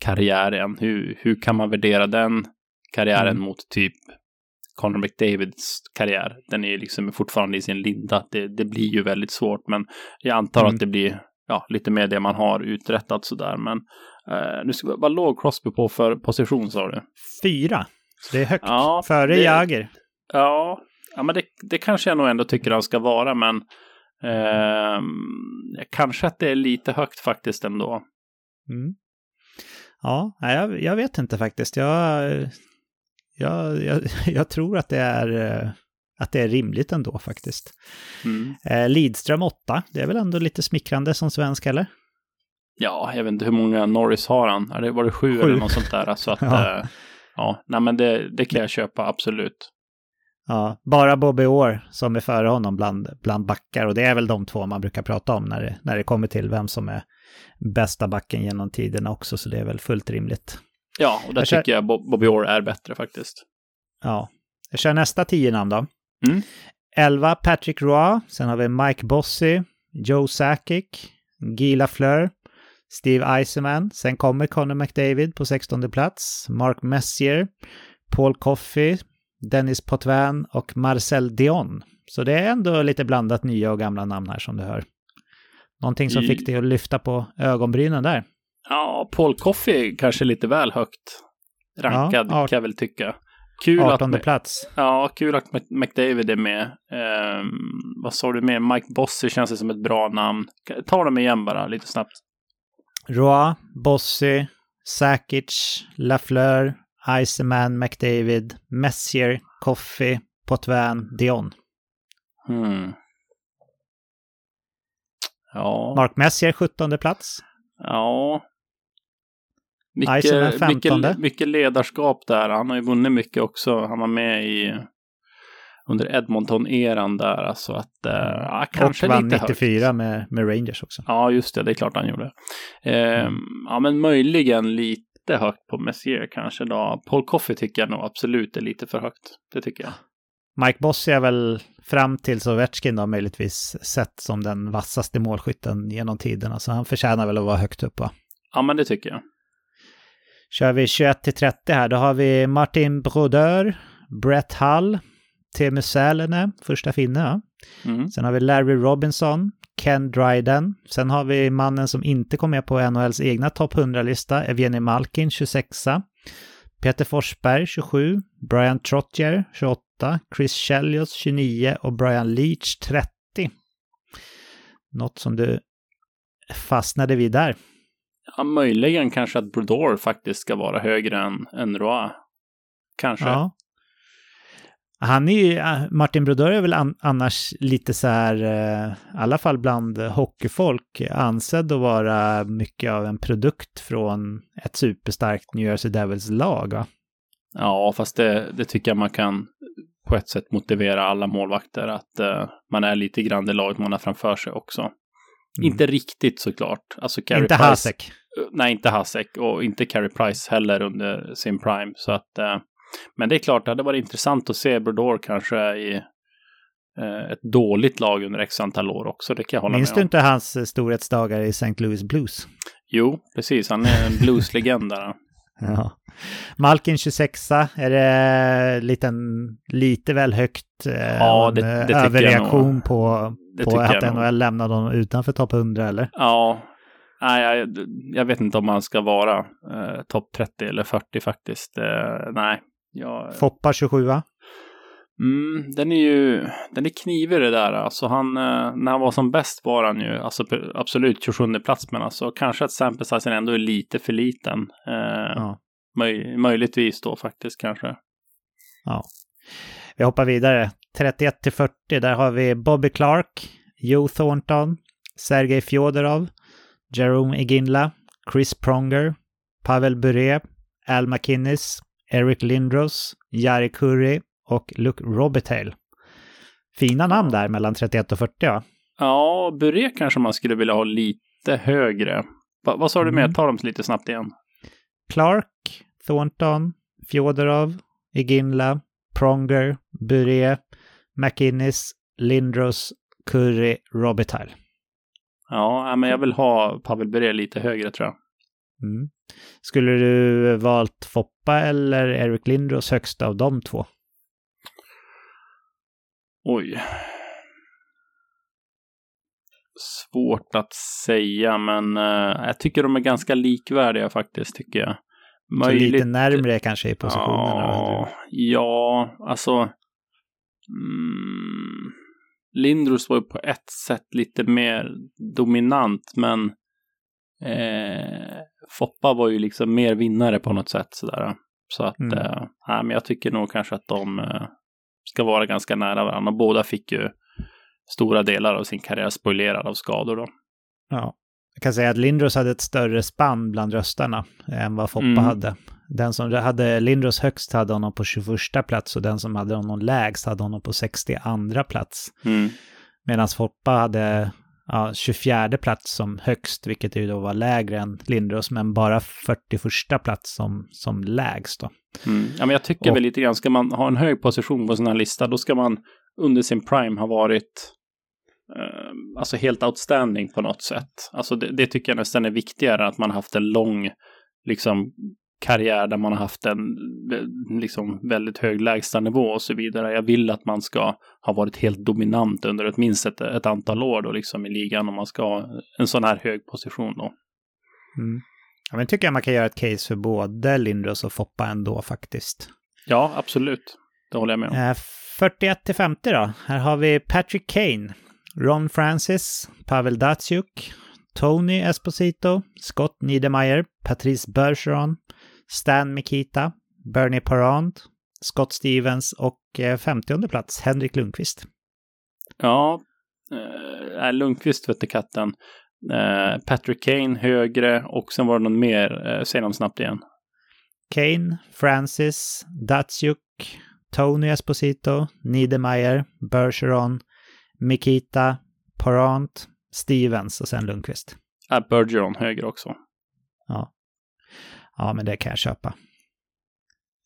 karriär än. Hur, hur kan man värdera den karriären mm. mot typ Conor McDavids karriär. Den är liksom fortfarande i sin linda. Det, det blir ju väldigt svårt, men jag antar mm. att det blir ja, lite mer det man har uträttat sådär. Men eh, nu ska vi, vad låg Crosby på för position sa du? Fyra. Så det är högt. Ja, Före det, Jager. Ja, ja men det, det kanske jag nog ändå tycker han ska vara, men eh, kanske att det är lite högt faktiskt ändå. Mm. Ja, jag, jag vet inte faktiskt. Jag, jag, jag, jag tror att det är att det är rimligt ändå faktiskt. Mm. Eh, Lidström 8, det är väl ändå lite smickrande som svensk eller? Ja, jag vet inte hur många Norris har han. Är det, var det sju, Sju. eller något sånt där? Så att, Ja. ja, ja nej men det, det kan jag köpa, absolut. Ja, bara Bobby Orr som är före honom bland, bland backar och det är väl de två man brukar prata om när det, när det kommer till vem som är bästa backen genom tiderna också, så det är väl fullt rimligt. Ja, och där Jag kör- tycker jag Bob- Bobby Orr är bättre faktiskt. Ja, jag kör nästa tio namn då. Mm. 11 Patrick Roy, sen har vi Mike Bossy, Joe Sakic, Guy Lafleur, Steve Eisenman, sen kommer Connor McDavid på 16 plats, Mark Messier, Paul Coffey, Dennis Potvin och Marcel Dion. Så det är ändå lite blandat nya och gamla namn här som du hör. Någonting som I- fick dig att lyfta på ögonbrynen där. Ja, Paul Coffey kanske lite väl högt rankad Ja, kan jag väl tycka. Kul 18 att, plats. ja, kul att Mc- McDavid är med. Ehm, vad sa du mer? Mike Bossy känns det som ett bra namn. Ta dem igen bara, lite snabbt. Roy, Bossy, Sakic, Lafleur, Eisenman, McDavid, Messier, Coffey, Potvin, Dion. Hmm. Ja, Mark Messier 17 plats. ja. Mycket, 15. mycket, mycket ledarskap där. Han har ju vunnit mycket också. Han var med i under Edmonton-eran där. Alltså att, eh, ja, kanske och vann lite 94 högt. med, med Rangers också. Ja, just det. Det är klart han gjorde. Eh, Ja, men möjligen lite högt på Messier kanske då. Paul Coffey tycker jag nog absolut är lite för högt. Det tycker jag. Mike Bossy är väl fram till Ovechkin då möjligtvis sett som den vassaste målskytten genom tiderna. Så han förtjänar väl att vara högt upp va? Ja, men det tycker jag. Kör vi 21 till 30 här, då har vi Martin Brodeur, Brett Hull, Teemu Sälänne, första finne. Ja. Mm. Sen har vi Larry Robinson, Ken Dryden. Sen har vi mannen som inte kom med på NHLs egna topp 100-lista, Evgeni Malkin, 26. Peter Forsberg, 27. Brian Trottier, 28. Chris Chelios, 29. Och Brian Leach, 30. Något som du fastnade vid där. Ja, möjligen kanske att Brodor faktiskt ska vara högre än, än Roy. Kanske. Ja. Han är ju, äh, Martin Brodeur är väl an, annars lite så här, eh, i alla fall bland hockeyfolk, ansedd att vara mycket av en produkt från ett superstarkt New Jersey Devils-lag. Va? Ja, fast det, det tycker jag man kan på ett sätt motivera alla målvakter att eh, man är lite grann det laget man har framför sig också. Inte riktigt såklart. Alltså Carey Mm. Inte Price, Hasek. Nej, inte Hasek och inte Carey Price heller under sin prime. Så att, eh, men det är klart, det hade varit intressant att se Brodor kanske i eh, ett dåligt lag under x antal år också. Det kan jag hålla Minns med du om. inte hans eh, storhetsdagar i St. Louis Blues? Jo, precis. Han är en blueslegend där. Ja. Malkin 26 är det liten, lite väl högt. eh, Ja, det- eh, det överreaktion på, Det på att jag. NHL lämnade honom utanför topp 100 eller? Ja, nej, jag, jag vet inte om man ska vara eh, topp 30 eller 40 faktiskt. Eh, nej, jag, Foppa 27 mm, den är ju den är knivig det där. Alltså han, eh, när han var som bäst var han ju alltså, absolut 27 plats, men alltså kanske att sample sizen ändå är lite för liten. Eh, Ja. möj, möjligtvis då faktiskt kanske. Ja. Vi hoppar vidare. 31 till 40, där har vi Bobby Clark, Joe Thornton, Sergej Fjodorov, Jerome Iginla, Chris Pronger, Pavel Bure, Al McInnes, Eric Lindros, Jari Kurri och Luke Robitaille. Fina namn där mellan 31 och 40 va? Ja, Bure kanske man skulle vilja ha lite högre. Va, vad sa du Mm. mer? Ta dem lite snabbt igen. Clark, Thornton, Fjodorov, Iginla, Pronger, Bure, McInnes, Lindros, Curry, Robitaille. Ja, men jag vill ha Pavel Bure lite högre tror jag. Mm. Skulle du valt Foppa eller Eric Lindros högsta av de två? Oj. Svårt att säga, men eh, jag tycker de är ganska likvärdiga faktiskt, tycker jag. Så lite närmre kanske i positionerna. Ja, ja, alltså. Mm, Lindros var ju på ett sätt lite mer dominant, men eh, Foppa var ju liksom mer vinnare på något sätt sådär. Så att, Mm. eh, nej, men jag tycker nog kanske att de, eh, ska vara ganska nära varandra. Båda fick ju stora delar av sin karriär spoilerad av skador då. Ja. Jag kan säga att Lindros hade ett större spann bland röstarna än vad Foppa mm. hade. Den som hade Lindros högst hade honom på 21 plats och den som hade honom lägst hade honom på 62 plats. Mm. Medan Foppa hade ja, 24 plats som högst, vilket ju då var lägre än Lindros, men bara 41 plats som, som lägst då. Mm. Ja, men jag tycker och, väl lite grann, ska man ha en hög position på sån här lista, då ska man under sin prime ha varit alltså helt outstanding på något sätt. Alltså det, det, tycker jag nästan är viktigare, att man haft en lång liksom karriär där man har haft en liksom väldigt hög lägstanivå och så vidare. Jag vill att man ska ha varit helt dominant under åtminstone ett, ett antal år då liksom i ligan om man ska ha en sån här hög position då. Mm. Ja, men tycker jag man kan göra ett case för både Lindros och Foppa ändå faktiskt. Ja, absolut. Det håller jag med om. Eh, 41 till 50 då. Här har vi Patrick Kane, Ron Francis, Pavel Datsjuk, Tony Esposito, Scott Niedermayer, Patrice Bergeron, Stan Mikita, Bernie Parent, Scott Stevens och 50 eh, plats Henrik Lundqvist. Ja, äh, Lundqvist vette katten. Äh, Patrick Kane högre och sen var det någon mer, äh, säg dem snabbt igen. Kane, Francis, Datsjuk, Tony Esposito, Niedermayer, Bergeron, Mikita, Parent, Stevens och sen Lundqvist. Ja, Bergeron högre också. Ja. Ja, men det kan jag köpa.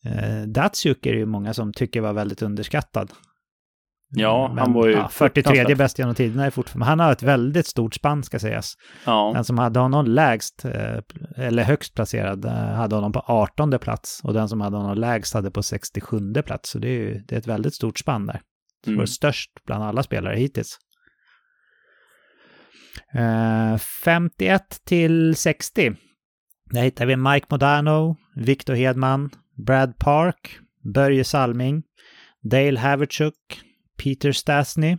Eh, Datsjuk är det ju många som tycker var väldigt underskattad. Ja, men, han var ju... Ja, 43 bäst genom tiderna är fortfarande... Han har ett väldigt stort spann ska sägas. Ja. Den som hade honom lägst, eh, eller högst placerad, eh, hade honom på 18 plats. Och den som hade honom lägst hade på 67 plats. Så det är ju det är ett väldigt stort spann där. Mm. Det var störst bland alla spelare hittills. 51 till 60 där hittar vi Mike Modano, Victor Hedman, Brad Park, Börje Salming, Dale Haverchuk, Peter Stasny,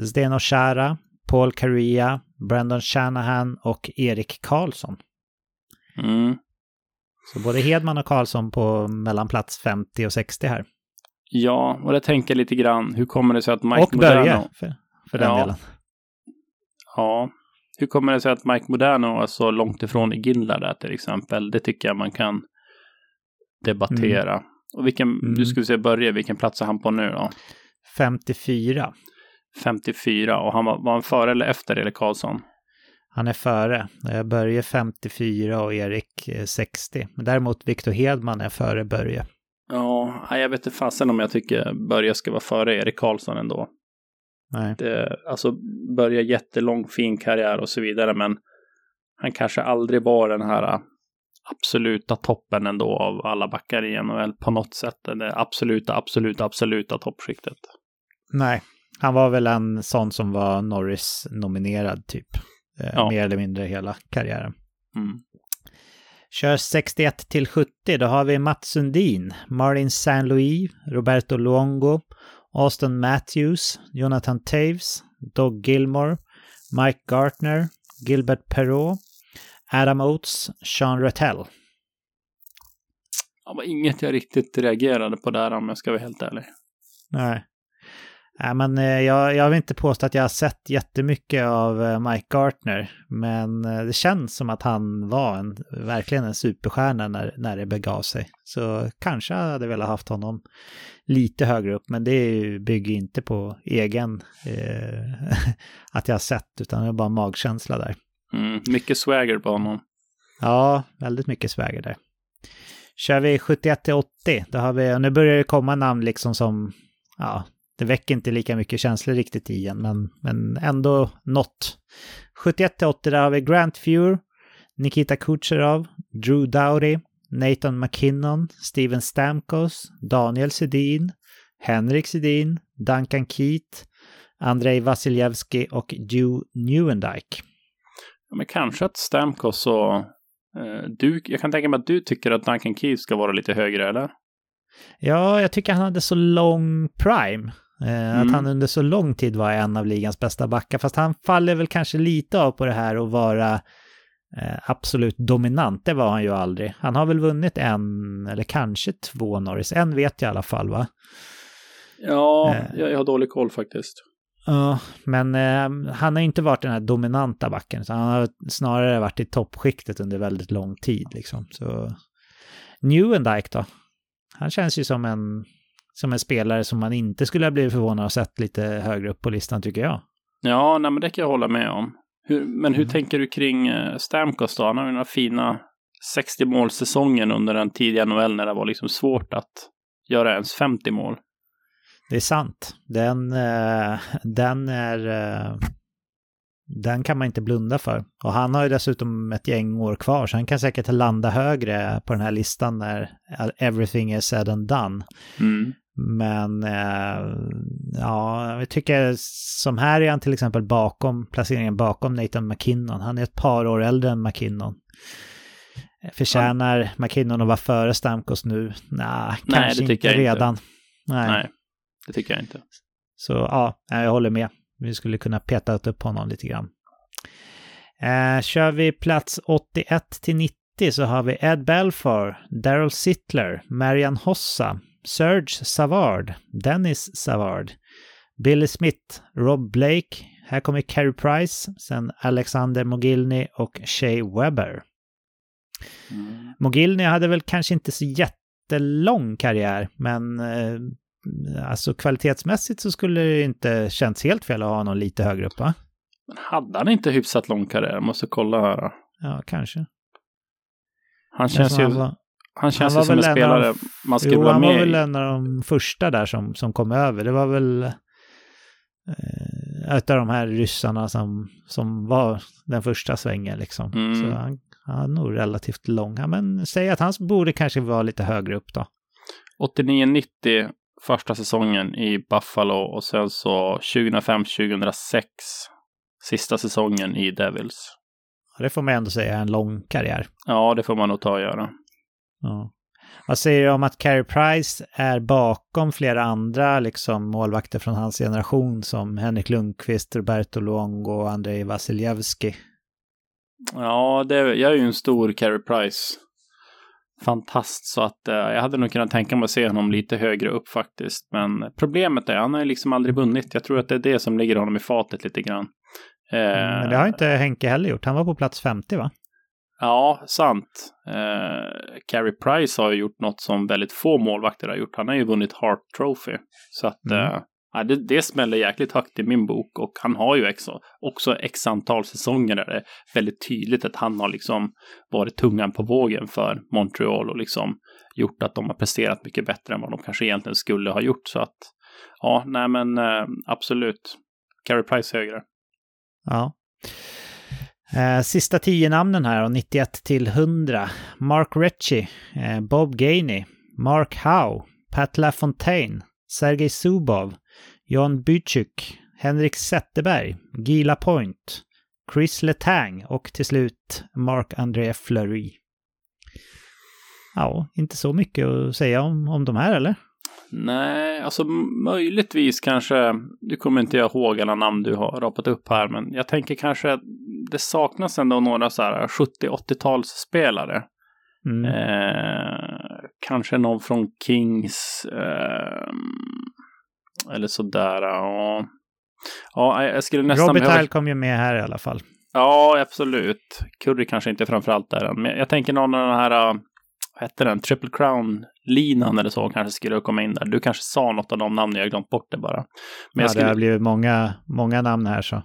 Zdeno Chara, Paul Caria, Brandon Shanahan och Erik Karlsson. Mm. Så både Hedman och Karlsson på mellan plats 50 och 60 här. Ja, och jag tänker lite grann, hur kommer det sig att Mike och Modano... Och Börje, för, för den ja. delen. Ja, hur kommer det sig att Mike Moderno är så långt ifrån i Ginla där till exempel? Det tycker jag man kan debattera. Mm. Och vilken, mm. du skulle säga börja, vilken plats är han på nu då? 54. 54, och han var, var han före eller efter Erik Karlsson? Han är före. Börje 54 och Erik 60. Men däremot Viktor Hedman är före Börje. Ja, jag vet inte fasen om jag tycker Börje ska vara före Erik Karlsson ändå. Nej. Det, alltså börja jättelång fin karriär och så vidare men han kanske aldrig var den här äh, absoluta toppen ändå av alla backar i NHL på något sätt. Det absoluta, absoluta, absoluta toppskiktet. Nej, han var väl en sån som var Norris-nominerad typ. Eh, ja. Mer eller mindre hela karriären. Mm. Kör 61 till 70, då har vi Mats Sundin, Martin Saint Louis, Roberto Luongo, Austin Matthews, Jonathan Taves, Doug Gilmore, Mike Gartner, Gilbert Perrault, Adam Oates, Sean Rettell. Det var inget jag riktigt reagerade på där om jag ska vara helt ärlig. Nej. Nej, men eh, jag, jag vill inte påstå att jag har sett jättemycket av eh, Mike Gartner, men eh, det känns som att han var en, verkligen en superstjärna när, när det begav sig. Så kanske jag hade velat haft honom lite högre upp, men det bygger inte på egen, eh, att jag har sett, utan det är bara magkänsla där. Mm, mycket swagger på honom. Ja, väldigt mycket swagger där. Kör vi 71 till 80, då har vi, nu börjar det komma namn liksom som, ja, det väcker inte lika mycket känslor riktigt i en, men, men ändå något. 71 till 80, där har vi Grant Fuhr, Nikita Kucherov, Drew Dowdy, Nathan McKinnon, Steven Stamkos, Daniel Sedin, Henrik Sedin, Duncan Keat, Andrei Vasiljevski och Hugh Newendike. Ja, men kanske att Stamkos och eh, du, jag kan tänka mig att du tycker att Duncan Keat ska vara lite högre, eller? Ja, jag tycker han hade så lång prime. Eh, mm. Att han under så lång tid var en av ligans bästa backar. Fast han faller väl kanske lite av på det här att vara eh, absolut dominant. Det var han ju aldrig. Han har väl vunnit en eller kanske två Norris. En vet jag i alla fall va? Ja, eh. jag, har dålig koll faktiskt. Ja, men han har inte varit den här dominanta backen, utan han har snarare varit i toppskiktet under väldigt lång tid. Liksom. Så Newendike då? Han känns ju som en, som en spelare som man inte skulle ha blivit förvånad och sett lite högre upp på listan tycker jag. Ja, nej, men det kan jag hålla med om. Hur, men hur mm. tänker du kring eh, Stamkos då? Han har ju några fina 60 målsäsongen under den tidiga NHL när det var liksom svårt att göra ens 50 mål. Det är sant. Den, eh, den är... Eh, den kan man inte blunda för. Och han har ju dessutom ett gäng år kvar, så han kan säkert landa högre på den här listan när everything is said and done. Mm. Men eh, ja, jag tycker som här är han till exempel bakom, placeringen bakom Nathan McKinnon. Han är ett par år äldre än McKinnon. Förtjänar ja. McKinnon att vara före Stamkos nu? Nah, Nej, kanske inte redan. Inte. Nej. Nej, det tycker jag inte. Så ja, jag håller med. Vi skulle kunna peta upp honom lite grann. Eh, kör vi plats 81 till 90 så har vi Ed Belfour, Daryl Sittler, Marian Hossa, Serge Savard, Dennis Savard, Billy Smith, Rob Blake, här kommer Carey Price, sen Alexander Mogilny och Shea Webber. Mm. Mogilny hade väl kanske inte så jättelång karriär, men eh, alltså kvalitetsmässigt så skulle det inte känts helt fel att ha honom lite högre upp, va? Men hade han inte hyfsat lång karriär? Måste kolla här. Ja, kanske. Han känns ju... Han, var, han känns han ju som en spelare de, man skulle jo, vara med han var väl en av de första där som, som kom över. Det var väl eh, ett av de här ryssarna som, som var den första svängen liksom. Mm. Så han, han är nog relativt lång. Men säg att han borde kanske vara lite högre upp då. 89-90 första säsongen i Buffalo och sen så 2005-2006 sista säsongen i Devils. Det får man ändå säga är en lång karriär. Ja, det får man nog ta och göra. Ja. Vad säger du om att Carey Price är bakom flera andra liksom, målvakter från hans generation som Henrik Lundqvist, Roberto Luongo och Andrei Vasiljevski? Ja, det, jag är ju en stor Carey Price fantast så att eh, jag hade nog kunnat tänka mig att se honom lite högre upp faktiskt. Men problemet är, han har ju liksom aldrig vunnit. Jag tror att det är det som ligger honom i fatet lite grann. Eh, men det har inte Henke heller gjort. Han var på plats 50 va? Ja, sant. Eh, Carey Price har ju gjort något som väldigt få målvakter har gjort. Han har ju vunnit Hart Trophy. Så att mm. eh, Ja, det, det smäller jäkligt högt i min bok och han har ju också, också x antal säsonger där det är väldigt tydligt att han har liksom varit tungan på vågen för Montreal och liksom gjort att de har presterat mycket bättre än vad de kanske egentligen skulle ha gjort. Så att ja, nej men eh, absolut. Carey Price högre. Ja. Eh, sista tio namnen här, 91 till 100. Mark Ritchie, eh, Bob Gainey, Mark Howe, Pat LaFontaine, Sergej Zubov, Jan Bychuk, Henrik Zetterberg, Gila Point, Chris Letang och till slut Mark André Fleury. Ja, inte så mycket att säga om, om de här eller? Nej, alltså möjligtvis kanske, du kommer inte ihåg alla namn du har rapat upp här, men jag tänker kanske att det saknas ändå några så här 70-80-talsspelare. Mm. Eh, kanske någon från Kings. Eh, eller sådär. Ja, ja jag skulle nästan... Robert behöva... kom ju med här i alla fall. Ja, absolut. Curry kanske inte framförallt där än. Men jag tänker någon av den här, vad hette den, Triple Crown-linan eller så kanske skulle komma in där. Du kanske sa något av de namnen, jag har glömt bort det bara. Men ja, skulle... det har blivit många, många namn här så.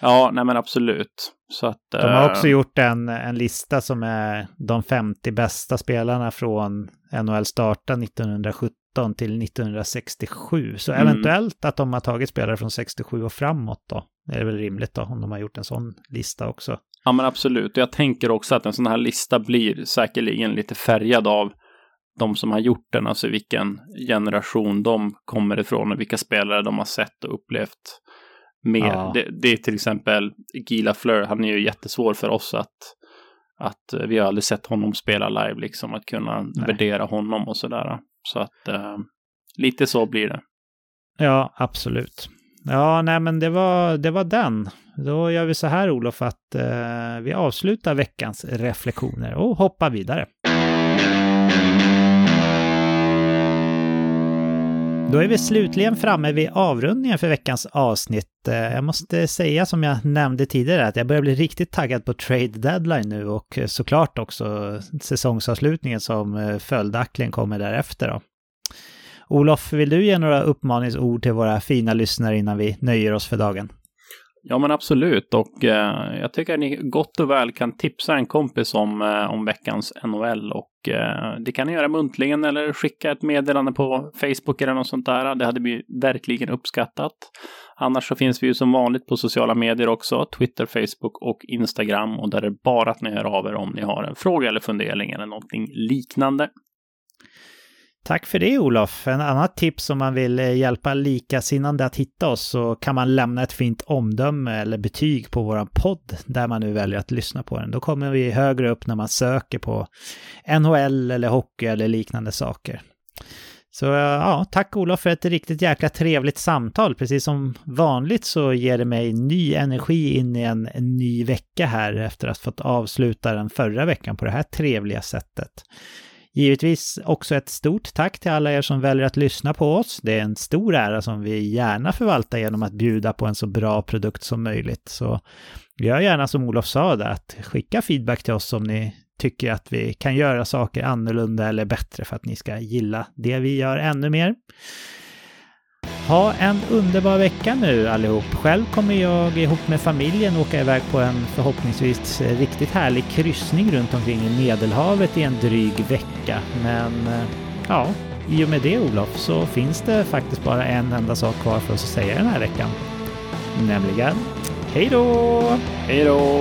Ja, nej men absolut. Så att, de har också äh... gjort en, en lista som är de 50 bästa spelarna från NHL starta 1970 till 1967. Så mm. eventuellt att de har tagit spelare från 67 och framåt då. Det är väl rimligt då om de har gjort en sån lista också. Ja men absolut. Jag tänker också att en sån här lista blir säkerligen lite färgad av de som har gjort den, alltså vilken generation de kommer ifrån och vilka spelare de har sett och upplevt mer. Ja. Det, det, är till exempel Gila Fleur, han är ju jättesvår för oss att att vi har aldrig sett honom spela live, liksom att kunna Nej. värdera honom och sådär. Så att eh, lite så blir det. Ja, absolut. Ja, nej men det var, det var den. Då gör vi så här Olof att eh, vi avslutar veckans reflektioner och hoppar vidare. Då är vi slutligen framme vid avrundningen för veckans avsnitt. Eh, jag måste säga som jag nämnde tidigare att jag börjar bli riktigt taggad på trade deadline nu och eh, såklart också säsongsavslutningen som eh, följaktligen kommer därefter. Då. Olof, vill du ge några uppmaningsord till våra fina lyssnare innan vi nöjer oss för dagen? Ja men absolut och eh, jag tycker att ni gott och väl kan tipsa en kompis om, eh, om veckans NHL och eh, det kan ni göra muntligen eller skicka ett meddelande på Facebook eller något sånt där. Det hade vi verkligen uppskattat. Annars så finns vi ju som vanligt på sociala medier också, Twitter, Facebook och Instagram och där är det bara att ni hör av er om ni har en fråga eller fundering eller någonting liknande. Tack för det Olof. En annat tips om man vill eh, hjälpa likasinnande att hitta oss så kan man lämna ett fint omdöme eller betyg på vår podd där man nu väljer att lyssna på den. Då kommer vi högre upp när man söker på NHL eller hockey eller liknande saker. Så eh, ja, tack Olof för ett riktigt jäkla trevligt samtal. Precis som vanligt så ger det mig ny energi in i en, en ny vecka här efter att ha fått avsluta den förra veckan på det här trevliga sättet. Givetvis också ett stort tack till alla er som väljer att lyssna på oss. Det är en stor ära som vi gärna förvaltar genom att bjuda på en så bra produkt som möjligt. Så gör gärna som Olof sa där, att skicka feedback till oss om ni tycker att vi kan göra saker annorlunda eller bättre för att ni ska gilla det vi gör ännu mer. Ha en underbar vecka nu allihop. Själv kommer jag ihop med familjen åka iväg på en förhoppningsvis eh, riktigt härlig kryssning runt omkring i Medelhavet i en dryg vecka. Men eh, ja, i och med det Olof så finns det faktiskt bara en enda sak kvar för oss att säga den här veckan. Nämligen hej då! Hej då!